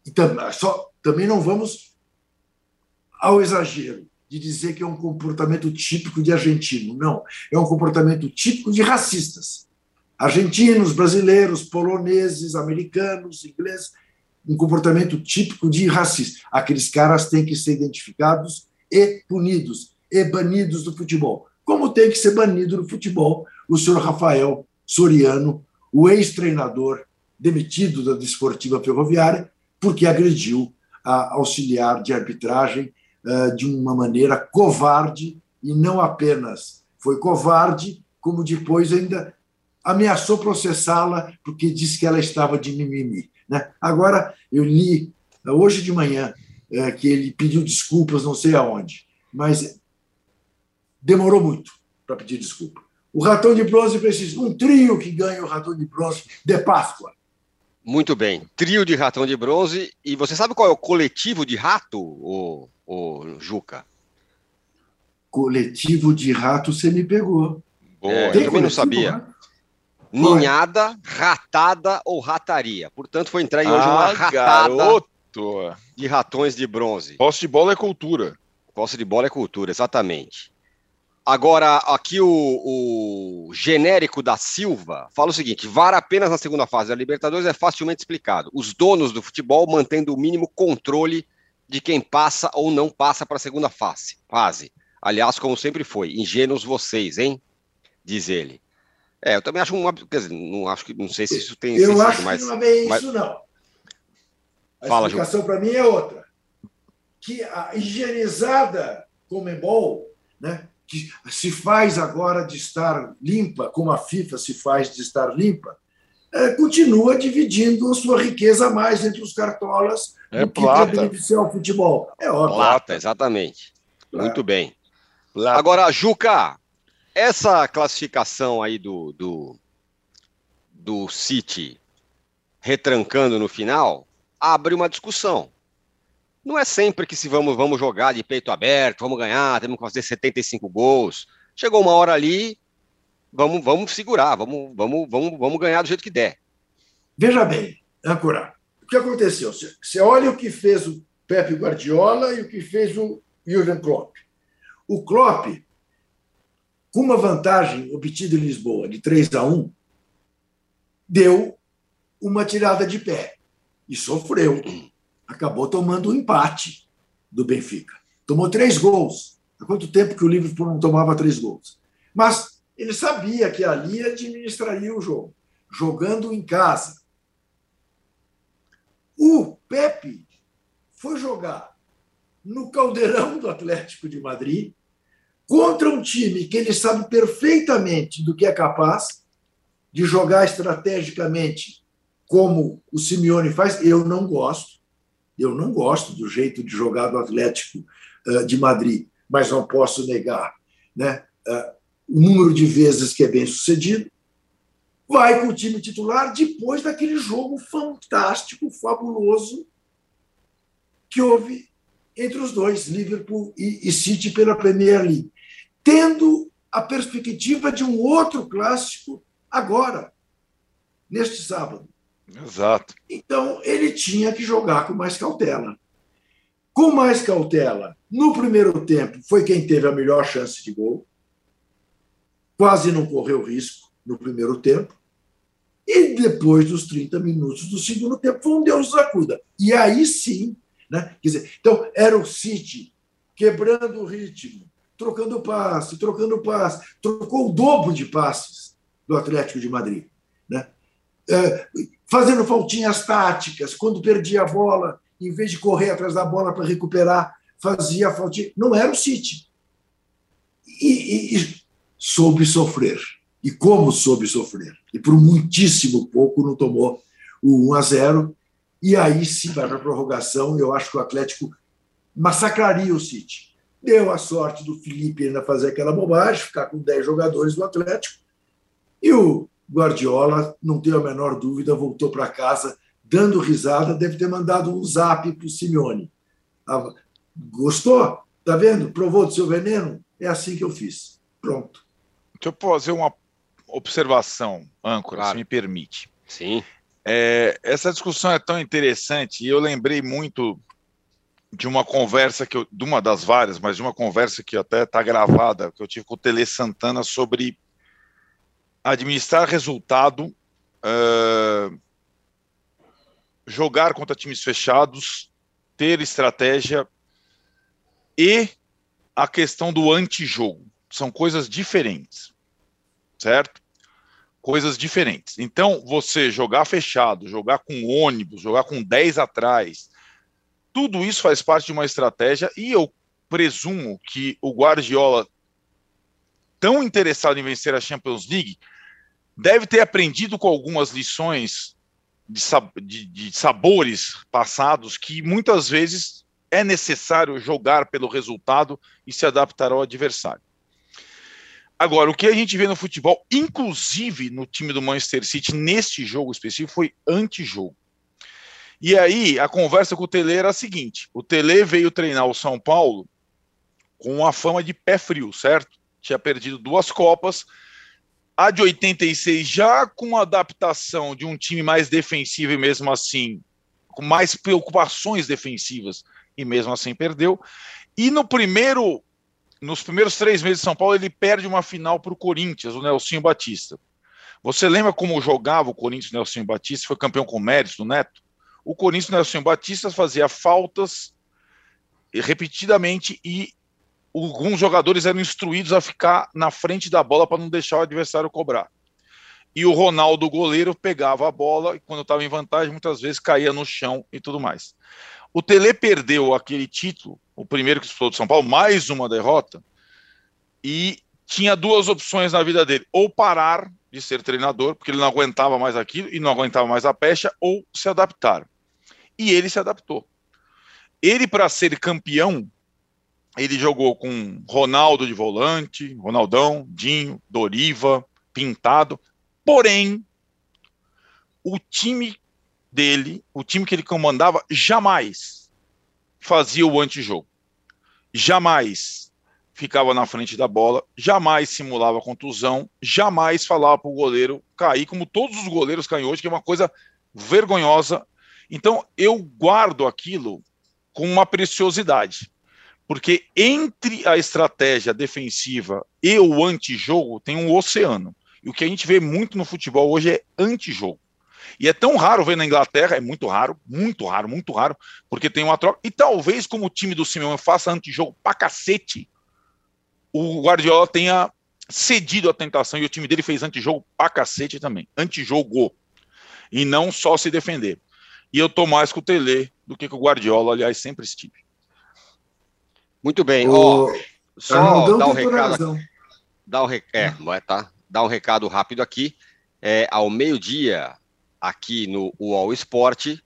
e tam- só, também não vamos ao exagero de dizer que é um comportamento típico de argentino. Não, é um comportamento típico de racistas. Argentinos, brasileiros, poloneses, americanos, ingleses, um comportamento típico de racista. Aqueles caras têm que ser identificados e punidos e banidos do futebol. Como tem que ser banido do futebol o senhor Rafael Soriano, o ex-treinador demitido da Desportiva Ferroviária, porque agrediu a auxiliar de arbitragem eh, de uma maneira covarde, e não apenas foi covarde, como depois ainda ameaçou processá-la porque disse que ela estava de mimimi. Né? Agora, eu li hoje de manhã eh, que ele pediu desculpas, não sei aonde, mas demorou muito para pedir desculpa. O ratão de bronze precisa um trio que ganha o ratão de bronze de Páscoa. Muito bem. Trio de ratão de bronze. E você sabe qual é o coletivo de rato, o, o Juca? Coletivo de rato, você me pegou. Boa. É, eu também não sabia. né? Ninhada, ratada ou rataria. Portanto, foi entrar em hoje uma Ah, ratada garoto. de ratões de bronze. Posse de bola é cultura. Posse de bola é cultura, exatamente. Agora, aqui o, o genérico da Silva fala o seguinte: VAR apenas na segunda fase da Libertadores é facilmente explicado. Os donos do futebol mantendo o mínimo controle de quem passa ou não passa para a segunda fase. fase. Aliás, como sempre foi, ingênuos vocês, hein? Diz ele. É, eu também acho um. ab- Quer dizer, não acho que. Não sei se isso tem Eu sentido, acho mas. que não é bem mas- isso, não. A Fala, explicação para mim é outra. Que a higienizada Comembol, né, que se faz agora de estar limpa, como a FIFA se faz de estar limpa, é, continua dividindo a sua riqueza mais entre os cartolas É do que plata. para beneficiar o futebol. É óbvio. Plata, exatamente. Muito bem. Lá- Agora, Juca, essa classificação aí do, do, do City retrancando no final abre uma discussão. Não é sempre que se vamos, vamos jogar de peito aberto, vamos ganhar, temos que fazer 75 gols. Chegou uma hora ali, vamos, vamos segurar, vamos, vamos, vamos, vamos ganhar do jeito que der. Veja bem, âncora, o que aconteceu? Você- olha o que fez o Pepe Guardiola e o que fez o Jürgen Klopp. O Klopp, com uma vantagem obtida em Lisboa de 3 a 1, deu uma tirada de pé e sofreu. Acabou tomando um empate do Benfica. Tomou três gols. Há quanto tempo que o Liverpool não tomava três gols? Mas ele sabia que ali administraria o jogo, jogando em casa. O Pepe foi jogar no caldeirão do Atlético de Madrid contra um time que ele sabe perfeitamente do que é capaz de jogar estrategicamente como o Simeone faz. Eu não gosto, eu não gosto do jeito de jogar do Atlético eh, de Madrid, mas não posso negar né, eh, o número de vezes que é bem sucedido vai com o time titular depois daquele jogo fantástico, fabuloso que houve entre os dois, Liverpool e, e City pela Premier League, tendo a perspectiva de um outro clássico agora, neste sábado. Exato. Então ele tinha que jogar com mais cautela. Com mais cautela, no primeiro tempo, foi quem teve a melhor chance de gol, quase não correu risco no primeiro tempo. E depois dos 30 minutos do segundo tempo, foi um Deus acuda. E aí sim, né? Quer dizer, então era o City quebrando o ritmo, trocando passe, trocando passe, trocou o dobro de passes do Atlético de Madrid, né? É, fazendo faltinhas táticas, quando perdia a bola, em vez de correr atrás da bola para recuperar, fazia faltinha. Não era o City. E, e, e soube sofrer. E como soube sofrer. E por muitíssimo pouco não tomou o 1 a 0 e aí sim para a prorrogação. Eu acho que o Atlético massacraria o City. Deu a sorte do Felipe ainda fazer aquela bobagem, ficar com 10 jogadores do Atlético. E o Guardiola, não tenho a menor dúvida, voltou para casa dando risada, deve ter mandado um zap para o Simeone. Ah, Gostou? Tá vendo? Provou do seu veneno? É assim que eu fiz. Pronto. Deixa eu fazer uma observação, âncora, Claro. se me permite. Sim. É, essa discussão é tão interessante e eu lembrei muito de uma conversa que eu, de uma das várias, mas de uma conversa que até está gravada, que eu tive com o Tele Santana sobre administrar resultado, ah, jogar contra times fechados, ter estratégia e a questão do antijogo. São coisas diferentes, certo? Coisas diferentes. Então, você jogar fechado, jogar com ônibus, jogar com 10 atrás, tudo isso faz parte de uma estratégia e eu presumo que o Guardiola, tão interessado em vencer a Champions League, deve ter aprendido com algumas lições de, sab de, de sabores passados que muitas vezes é necessário jogar pelo resultado e se adaptar ao adversário. Agora, o que a gente vê no futebol, inclusive no time do Manchester City, neste jogo específico, foi antijogo. E aí, a conversa com o Tele era a seguinte: o Tele veio treinar o São Paulo com a fama de pé frio, certo? Tinha perdido duas Copas. A de 86, já com a adaptação de um time mais defensivo e mesmo assim, com mais preocupações defensivas, e mesmo assim perdeu. E no primeiro, nos primeiros três meses de São Paulo, ele perde uma final para o Corinthians, o Nelsinho Batista. Você lembra como jogava o Corinthians, o Nelsinho Batista? Foi campeão com méritos do Neto? O Corinthians, o Nelsinho Batista, fazia faltas repetidamente e alguns jogadores eram instruídos a ficar na frente da bola para não deixar o adversário cobrar. E o Ronaldo, goleiro, pegava a bola e quando estava em vantagem, muitas vezes caía no chão e tudo mais. O Tele perdeu aquele título, o primeiro que disputou de São Paulo, mais uma derrota, e tinha duas opções na vida dele: ou parar de ser treinador, porque ele não aguentava mais aquilo e não aguentava mais a pecha, ou se adaptar. E ele se adaptou. Ele, para ser campeão, ele jogou com Ronaldo de volante, Ronaldão, Dinho, Doriva, Pintado. Porém, o time dele, o time que ele comandava, jamais fazia o antijogo. Jamais ficava na frente da bola, jamais simulava contusão, jamais falava para o goleiro cair, como todos os goleiros caem hoje, que é uma coisa vergonhosa. Então, eu guardo aquilo com uma preciosidade, porque entre a estratégia defensiva e o antijogo tem um oceano. E o que a gente vê muito no futebol hoje é antijogo. E é tão raro ver na Inglaterra, é muito raro, muito raro, muito raro, porque tem uma troca. E talvez, como o time do Simeone faça antijogo pra cacete, o Guardiola tenha cedido a tentação e o time dele fez antijogo pra cacete também. Antijogo. E não só se defender. E eu tô mais com o Tele do que com o Guardiola, aliás, sempre estive. Muito bem. O... Oh, só dar um recado. Dá um, re... é, é, tá? Dá um recado rápido aqui. É, ao meio-dia, aqui no UOL Esporte,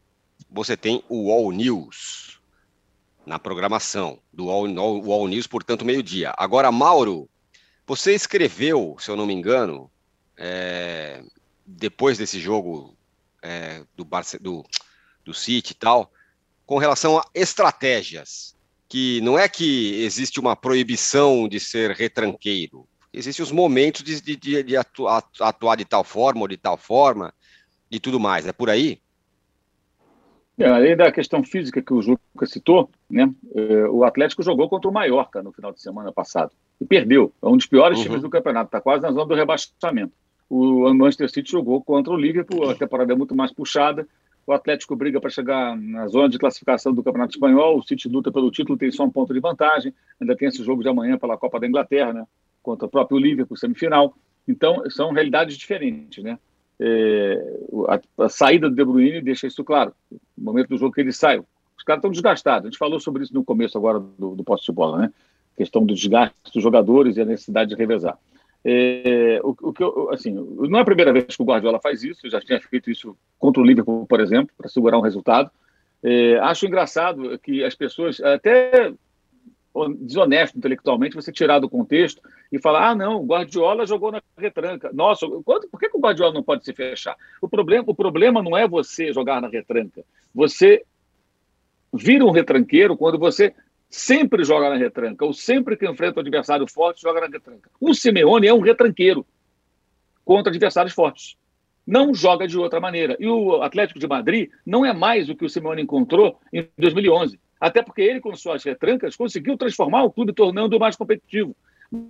você tem o UOL News na programação do UOL, UOL News, portanto, meio-dia. Agora, Mauro, você escreveu, se eu não me engano, é, depois desse jogo é, do, Barce do, do City e tal, com relação a estratégias, que não é que existe uma proibição de ser retranqueiro, existem os momentos de, de, de atuar, atuar de tal forma ou de tal forma, e tudo mais. É por aí? É, além da questão física que o Juca citou, né, é, o Atlético jogou contra o Mallorca no final de semana passado e perdeu. É um dos piores uhum. times do campeonato, está quase na zona do rebaixamento. O Manchester City jogou contra o Liverpool, a temporada é muito mais puxada. O Atlético briga para chegar na zona de classificação do Campeonato Espanhol. O City luta pelo título, tem só um ponto de vantagem. Ainda tem esse jogo de amanhã pela Copa da Inglaterra, né? Contra o próprio Liverpool, semifinal. Então, são realidades diferentes, né? é, a, a, saída do De Bruyne deixa isso claro. No momento do jogo que ele sai, os caras estão desgastados. A gente falou sobre isso no começo agora do, do posse de bola, né? A questão do desgaste dos jogadores e a necessidade de revezar. É, o, o, que eu, assim, não é a primeira vez que o Guardiola faz isso, já tinha feito isso contra o Liverpool, por exemplo, para segurar um resultado. É, acho engraçado que as pessoas, até desonesto intelectualmente você tirar do contexto e falar: ah, não, o Guardiola jogou na retranca. Nossa, por que, que o Guardiola não pode se fechar? O problema, o problema não é você jogar na retranca. Você vira um retranqueiro quando você sempre joga na retranca, ou sempre que enfrenta um adversário forte, joga na retranca. O Simeone é um retranqueiro contra adversários fortes. Não joga de outra maneira. E o Atlético de Madrid não é mais o que o Simeone encontrou em 2011 até porque ele, com suas retrancas, conseguiu transformar o clube tornando mais competitivo.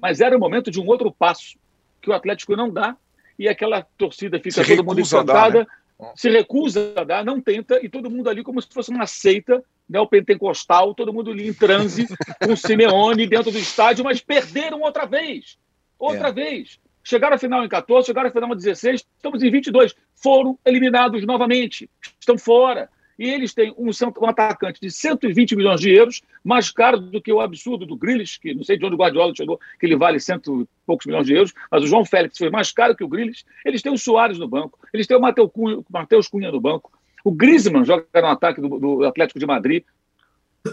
Mas era o momento de um outro passo que o Atlético não dá e aquela torcida fica se todo mundo encantada, né? Se recusa a dar, não tenta, e todo mundo ali como se fosse uma seita neopentecostal, todo mundo ali em transe *laughs* com o Simeone dentro do estádio, mas perderam outra vez. Outra é. vez. Chegaram à final em 14, chegaram à final em 16, estamos em 22. Foram eliminados novamente. Estão fora e eles têm um, um, atacante de 120 milhões de euros, mais caro do que o absurdo do Grealish, que não sei de onde o Guardiola chegou, que ele vale cento e poucos milhões de euros, mas o João Félix foi mais caro que o Grealish. Eles têm o Soares no banco, eles têm o Mateus Cunha, Mateus Cunha no banco, o Griezmann joga no ataque do, do Atlético de Madrid,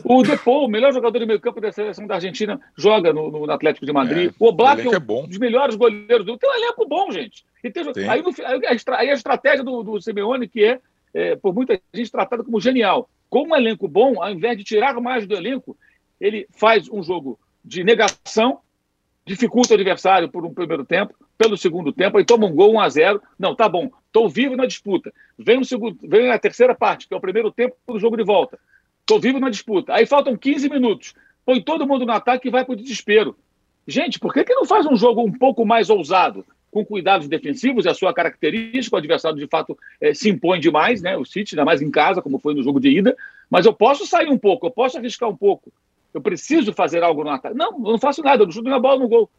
o Depou, o melhor jogador de meio campo da seleção da Argentina, joga no, no Atlético de Madrid. É, o Oblak é, é um dos melhores goleiros do. Tem um elenco bom, gente. Tem, aí, no, aí, a, estratégia do, do Simeone, que é é, por muita gente tratada como genial. Com um elenco bom, ao invés de tirar mais do elenco, ele faz um jogo de negação, dificulta o adversário por um primeiro tempo, pelo segundo tempo, aí toma um gol 1 a 0 Não, tá bom, estou vivo na disputa. Vem, o segundo, vem a terceira parte, que é o primeiro tempo do jogo de volta. Estou vivo na disputa. Aí faltam 15 minutos. Põe todo mundo no ataque e vai para o desespero. Gente, por que, que não faz um jogo um pouco mais ousado? Com cuidados defensivos, é a sua característica, o adversário de fato é, se impõe demais, né? O City, ainda mais em casa, como foi no jogo de ida, mas eu posso sair um pouco, eu posso arriscar um pouco. Eu preciso fazer algo no ataque. Não, eu não faço nada, eu não chuto minha bola no gol.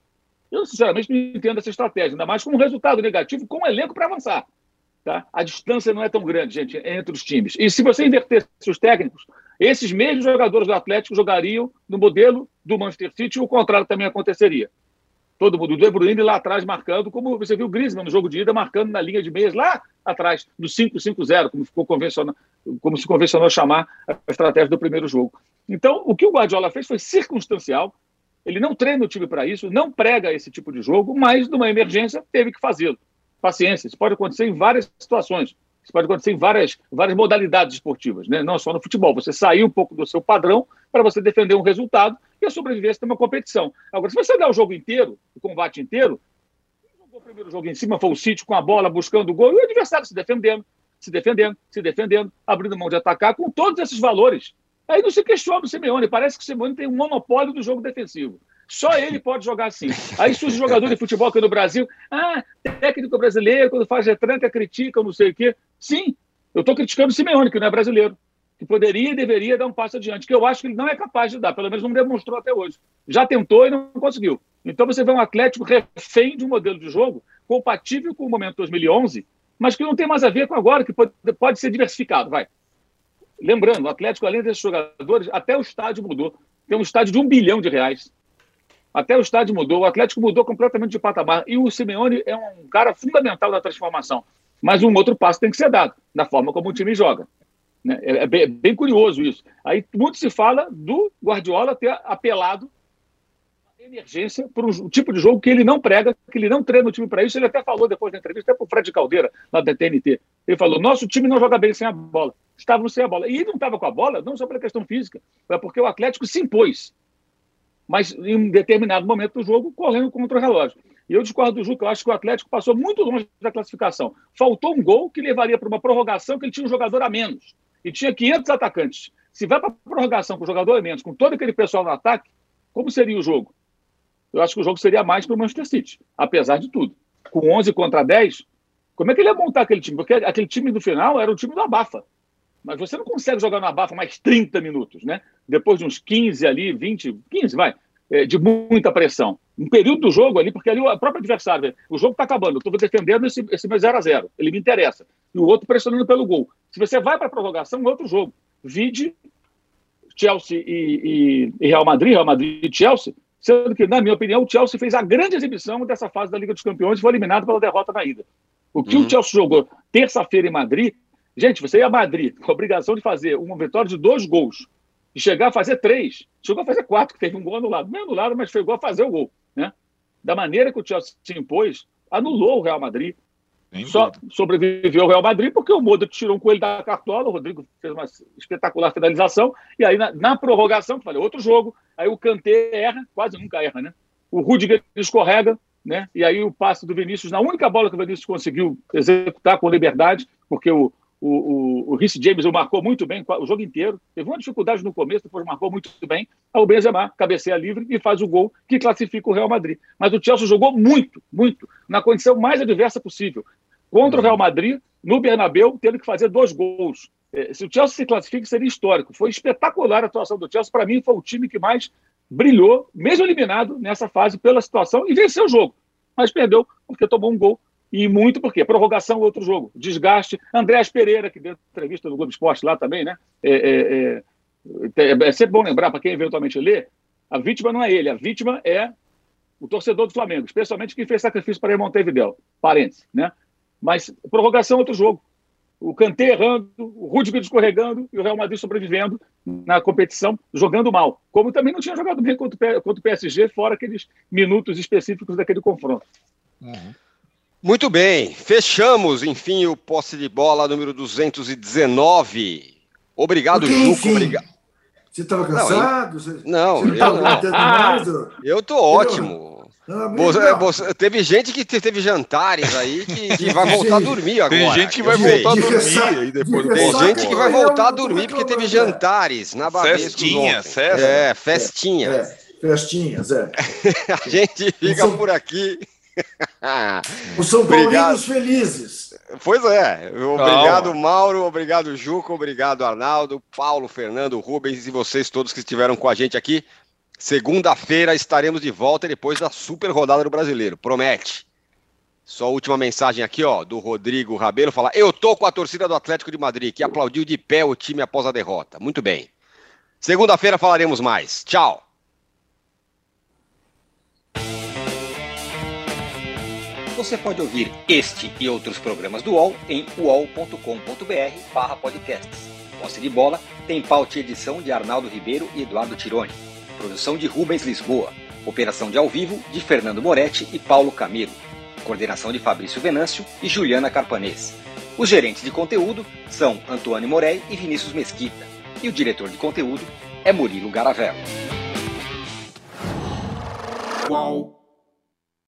Eu, sinceramente, não entendo essa estratégia, ainda mais com um resultado negativo, com um elenco para avançar. Tá? A distância não é tão grande, gente, entre os times. E se você invertesse os técnicos, esses mesmos jogadores do Atlético jogariam no modelo do Manchester City e o contrário também aconteceria. Todo mundo, o De Bruyne lá atrás marcando, como você viu o Griezmann no jogo de ida marcando na linha de meias lá atrás, do 5-5-0, como ficou convencional, como se convencionou chamar a estratégia do primeiro jogo. Então, o que o Guardiola fez foi circunstancial. Ele não treina o time para isso, não prega esse tipo de jogo, mas numa emergência teve que fazê-lo. Paciência, isso pode acontecer em várias situações. Isso pode acontecer em várias, várias modalidades esportivas, né? não só no futebol. Você sair um pouco do seu padrão para você defender um resultado e a sobrevivência tem uma competição. Agora, se você der o jogo inteiro, o combate inteiro, jogou o primeiro jogo em cima, foi o City com a bola, buscando o gol, e o adversário se defendendo, se defendendo, se defendendo, abrindo mão de atacar, com todos esses valores. Aí não se questiona o Simeone, parece que o Simeone tem um monopólio do jogo defensivo. Só ele *laughs* pode jogar assim. Aí surge jogador de futebol aqui no Brasil. Ah, técnico brasileiro, quando faz retranca, critica, não sei o quê. Sim, eu estou criticando o Simeone, que não é brasileiro. Que poderia e deveria dar um passo adiante, que eu acho que ele não é capaz de dar, pelo menos não demonstrou até hoje. Já tentou e não conseguiu. Então você vê um Atlético refém de um modelo de jogo compatível com o momento 2011, mas que não tem mais a ver com agora, que pode, pode ser diversificado. Vai. Lembrando, o Atlético, além desses jogadores, até o estádio mudou. Tem um estádio de um bilhão de reais. Até o estádio mudou, o Atlético mudou completamente de patamar. E o Simeone é um cara fundamental na transformação. Mas um outro passo tem que ser dado, na forma como o time joga. Né? É, é bem, é bem curioso isso. Aí muito se fala do Guardiola ter apelado emergência para um tipo de jogo que ele não prega, que ele não treina o time para isso. Ele até falou depois da entrevista, até para o Fred Caldeira, lá da TNT. Ele falou: nosso time não joga bem sem a bola. Estavam sem a bola. E ele não estava com a bola, não só pela questão física, é porque o Atlético se impôs mas em um determinado momento do jogo, correndo contra o relógio. E eu discordo do Juca, eu acho que o Atlético passou muito longe da classificação. Faltou um gol que levaria para uma prorrogação que ele tinha um jogador a menos. E tinha 500 atacantes. Se vai para a prorrogação com o jogador a menos, com todo aquele pessoal no ataque, como seria o jogo? Eu acho que o jogo seria mais para o Manchester City, apesar de tudo. Com 11 contra 10, como é que ele ia montar aquele time? Porque aquele time do final era o time do Abafa. Mas você não consegue jogar no Abafa mais 30 minutos, né? Depois de uns 15 ali, 20, 15, vai, é, de muita pressão. Um período do jogo ali, porque ali o próprio adversário, o jogo está acabando, eu estou defendendo esse, esse meu 0x0, ele me interessa. E o outro pressionando pelo gol. Se você vai para a prorrogação, é outro jogo. Vide Chelsea e, e, e, Real Madrid, Real Madrid e Chelsea, sendo que, na minha opinião, o Chelsea fez a grande exibição dessa fase da Liga dos Campeões e foi eliminado pela derrota na ida. O que uhum. o Chelsea jogou terça-feira em Madrid Gente, você ia a Madrid com *laughs* a obrigação de fazer uma vitória de dois gols e chegar a fazer três. Chegou a fazer quatro, que teve um gol anulado. Não é anulado, mas chegou a fazer o gol. Né? Da maneira que o Chelsea se impôs, anulou o Real Madrid. Só sobreviveu o Real Madrid porque o Modric tirou um coelho da cartola, o Rodrigo fez uma espetacular finalização, e aí na, na prorrogação, falei, outro jogo, aí o Kanté erra, quase nunca erra, né? O Rudiger escorrega, né? E aí o passe do Vinícius, na única bola que o Vinícius conseguiu executar com liberdade, porque o, o, o, o James marcou muito bem o jogo inteiro. Teve uma dificuldade no começo, depois marcou muito bem. Aí o Benzema cabeceia livre e faz o gol que classifica o Real Madrid. Mas o Chelsea jogou muito, muito, na condição mais adversa possível. Contra o Real Madrid, no Bernabéu, tendo que fazer dois gols. É, se o Chelsea se classifica, seria histórico. Foi espetacular a atuação do Chelsea. Para mim, foi o time que mais brilhou, mesmo eliminado nessa fase pela situação, e venceu o jogo. Mas perdeu porque tomou um gol e muito porque prorrogação outro jogo, desgaste. Andréas Pereira, que deu entrevista no Globo Esporte lá também, né? É, é, é, é sempre bom lembrar, para quem eventualmente lê, a vítima não é ele, a vítima é o torcedor do Flamengo, especialmente quem fez sacrifício para ir Montevideo, parentes, né? Mas prorrogação outro jogo. O Kanté errando, o Rudiger escorregando e o Real Madrid sobrevivendo na competição, jogando mal. Como também não tinha jogado bem contra o PSG, fora aqueles minutos específicos daquele confronto. Uhum. Muito bem, fechamos, enfim, o posse de bola número 219. Obrigado, Juco. Obrigado. Você estava cansado? Não, você, não, eu, não. Mais, eu tô ótimo. Não, você, você, teve gente que teve jantares aí que, que vai voltar a dormir agora. Tem gente que vai voltar a dormir e depois Tem gente que vai voltar a dormir porque teve jantares na Babesco. Festinha, festa. É, festinhas. É, é, festinhas, é. *laughs* a gente fica por aqui. Os São *laughs* Paulinos felizes. Pois é. Obrigado, Calma. Mauro. Obrigado, Juco. Obrigado, Arnaldo, Paulo, Fernando, Rubens e vocês todos que estiveram com a gente aqui. Segunda-feira estaremos de volta depois da super rodada do brasileiro. Promete. Só a última mensagem aqui, ó, do Rodrigo Rabelo, fala: Eu tô com a torcida do Atlético de Madrid, que aplaudiu de pé o time após a derrota. Muito bem. Segunda-feira falaremos mais. Tchau. Você pode ouvir este e outros programas do UOL em uol.com.br/podcasts. Posse de bola tem pauta e edição de Arnaldo Ribeiro e Eduardo Tironi. Produção de Rubens Lisboa. Operação de ao vivo de Fernando Moretti e Paulo Camilo. Coordenação de Fabrício Venâncio e Juliana Carpanês. Os gerentes de conteúdo são Antônio Morei e Vinícius Mesquita. E o diretor de conteúdo é Murilo Garavello. Qual?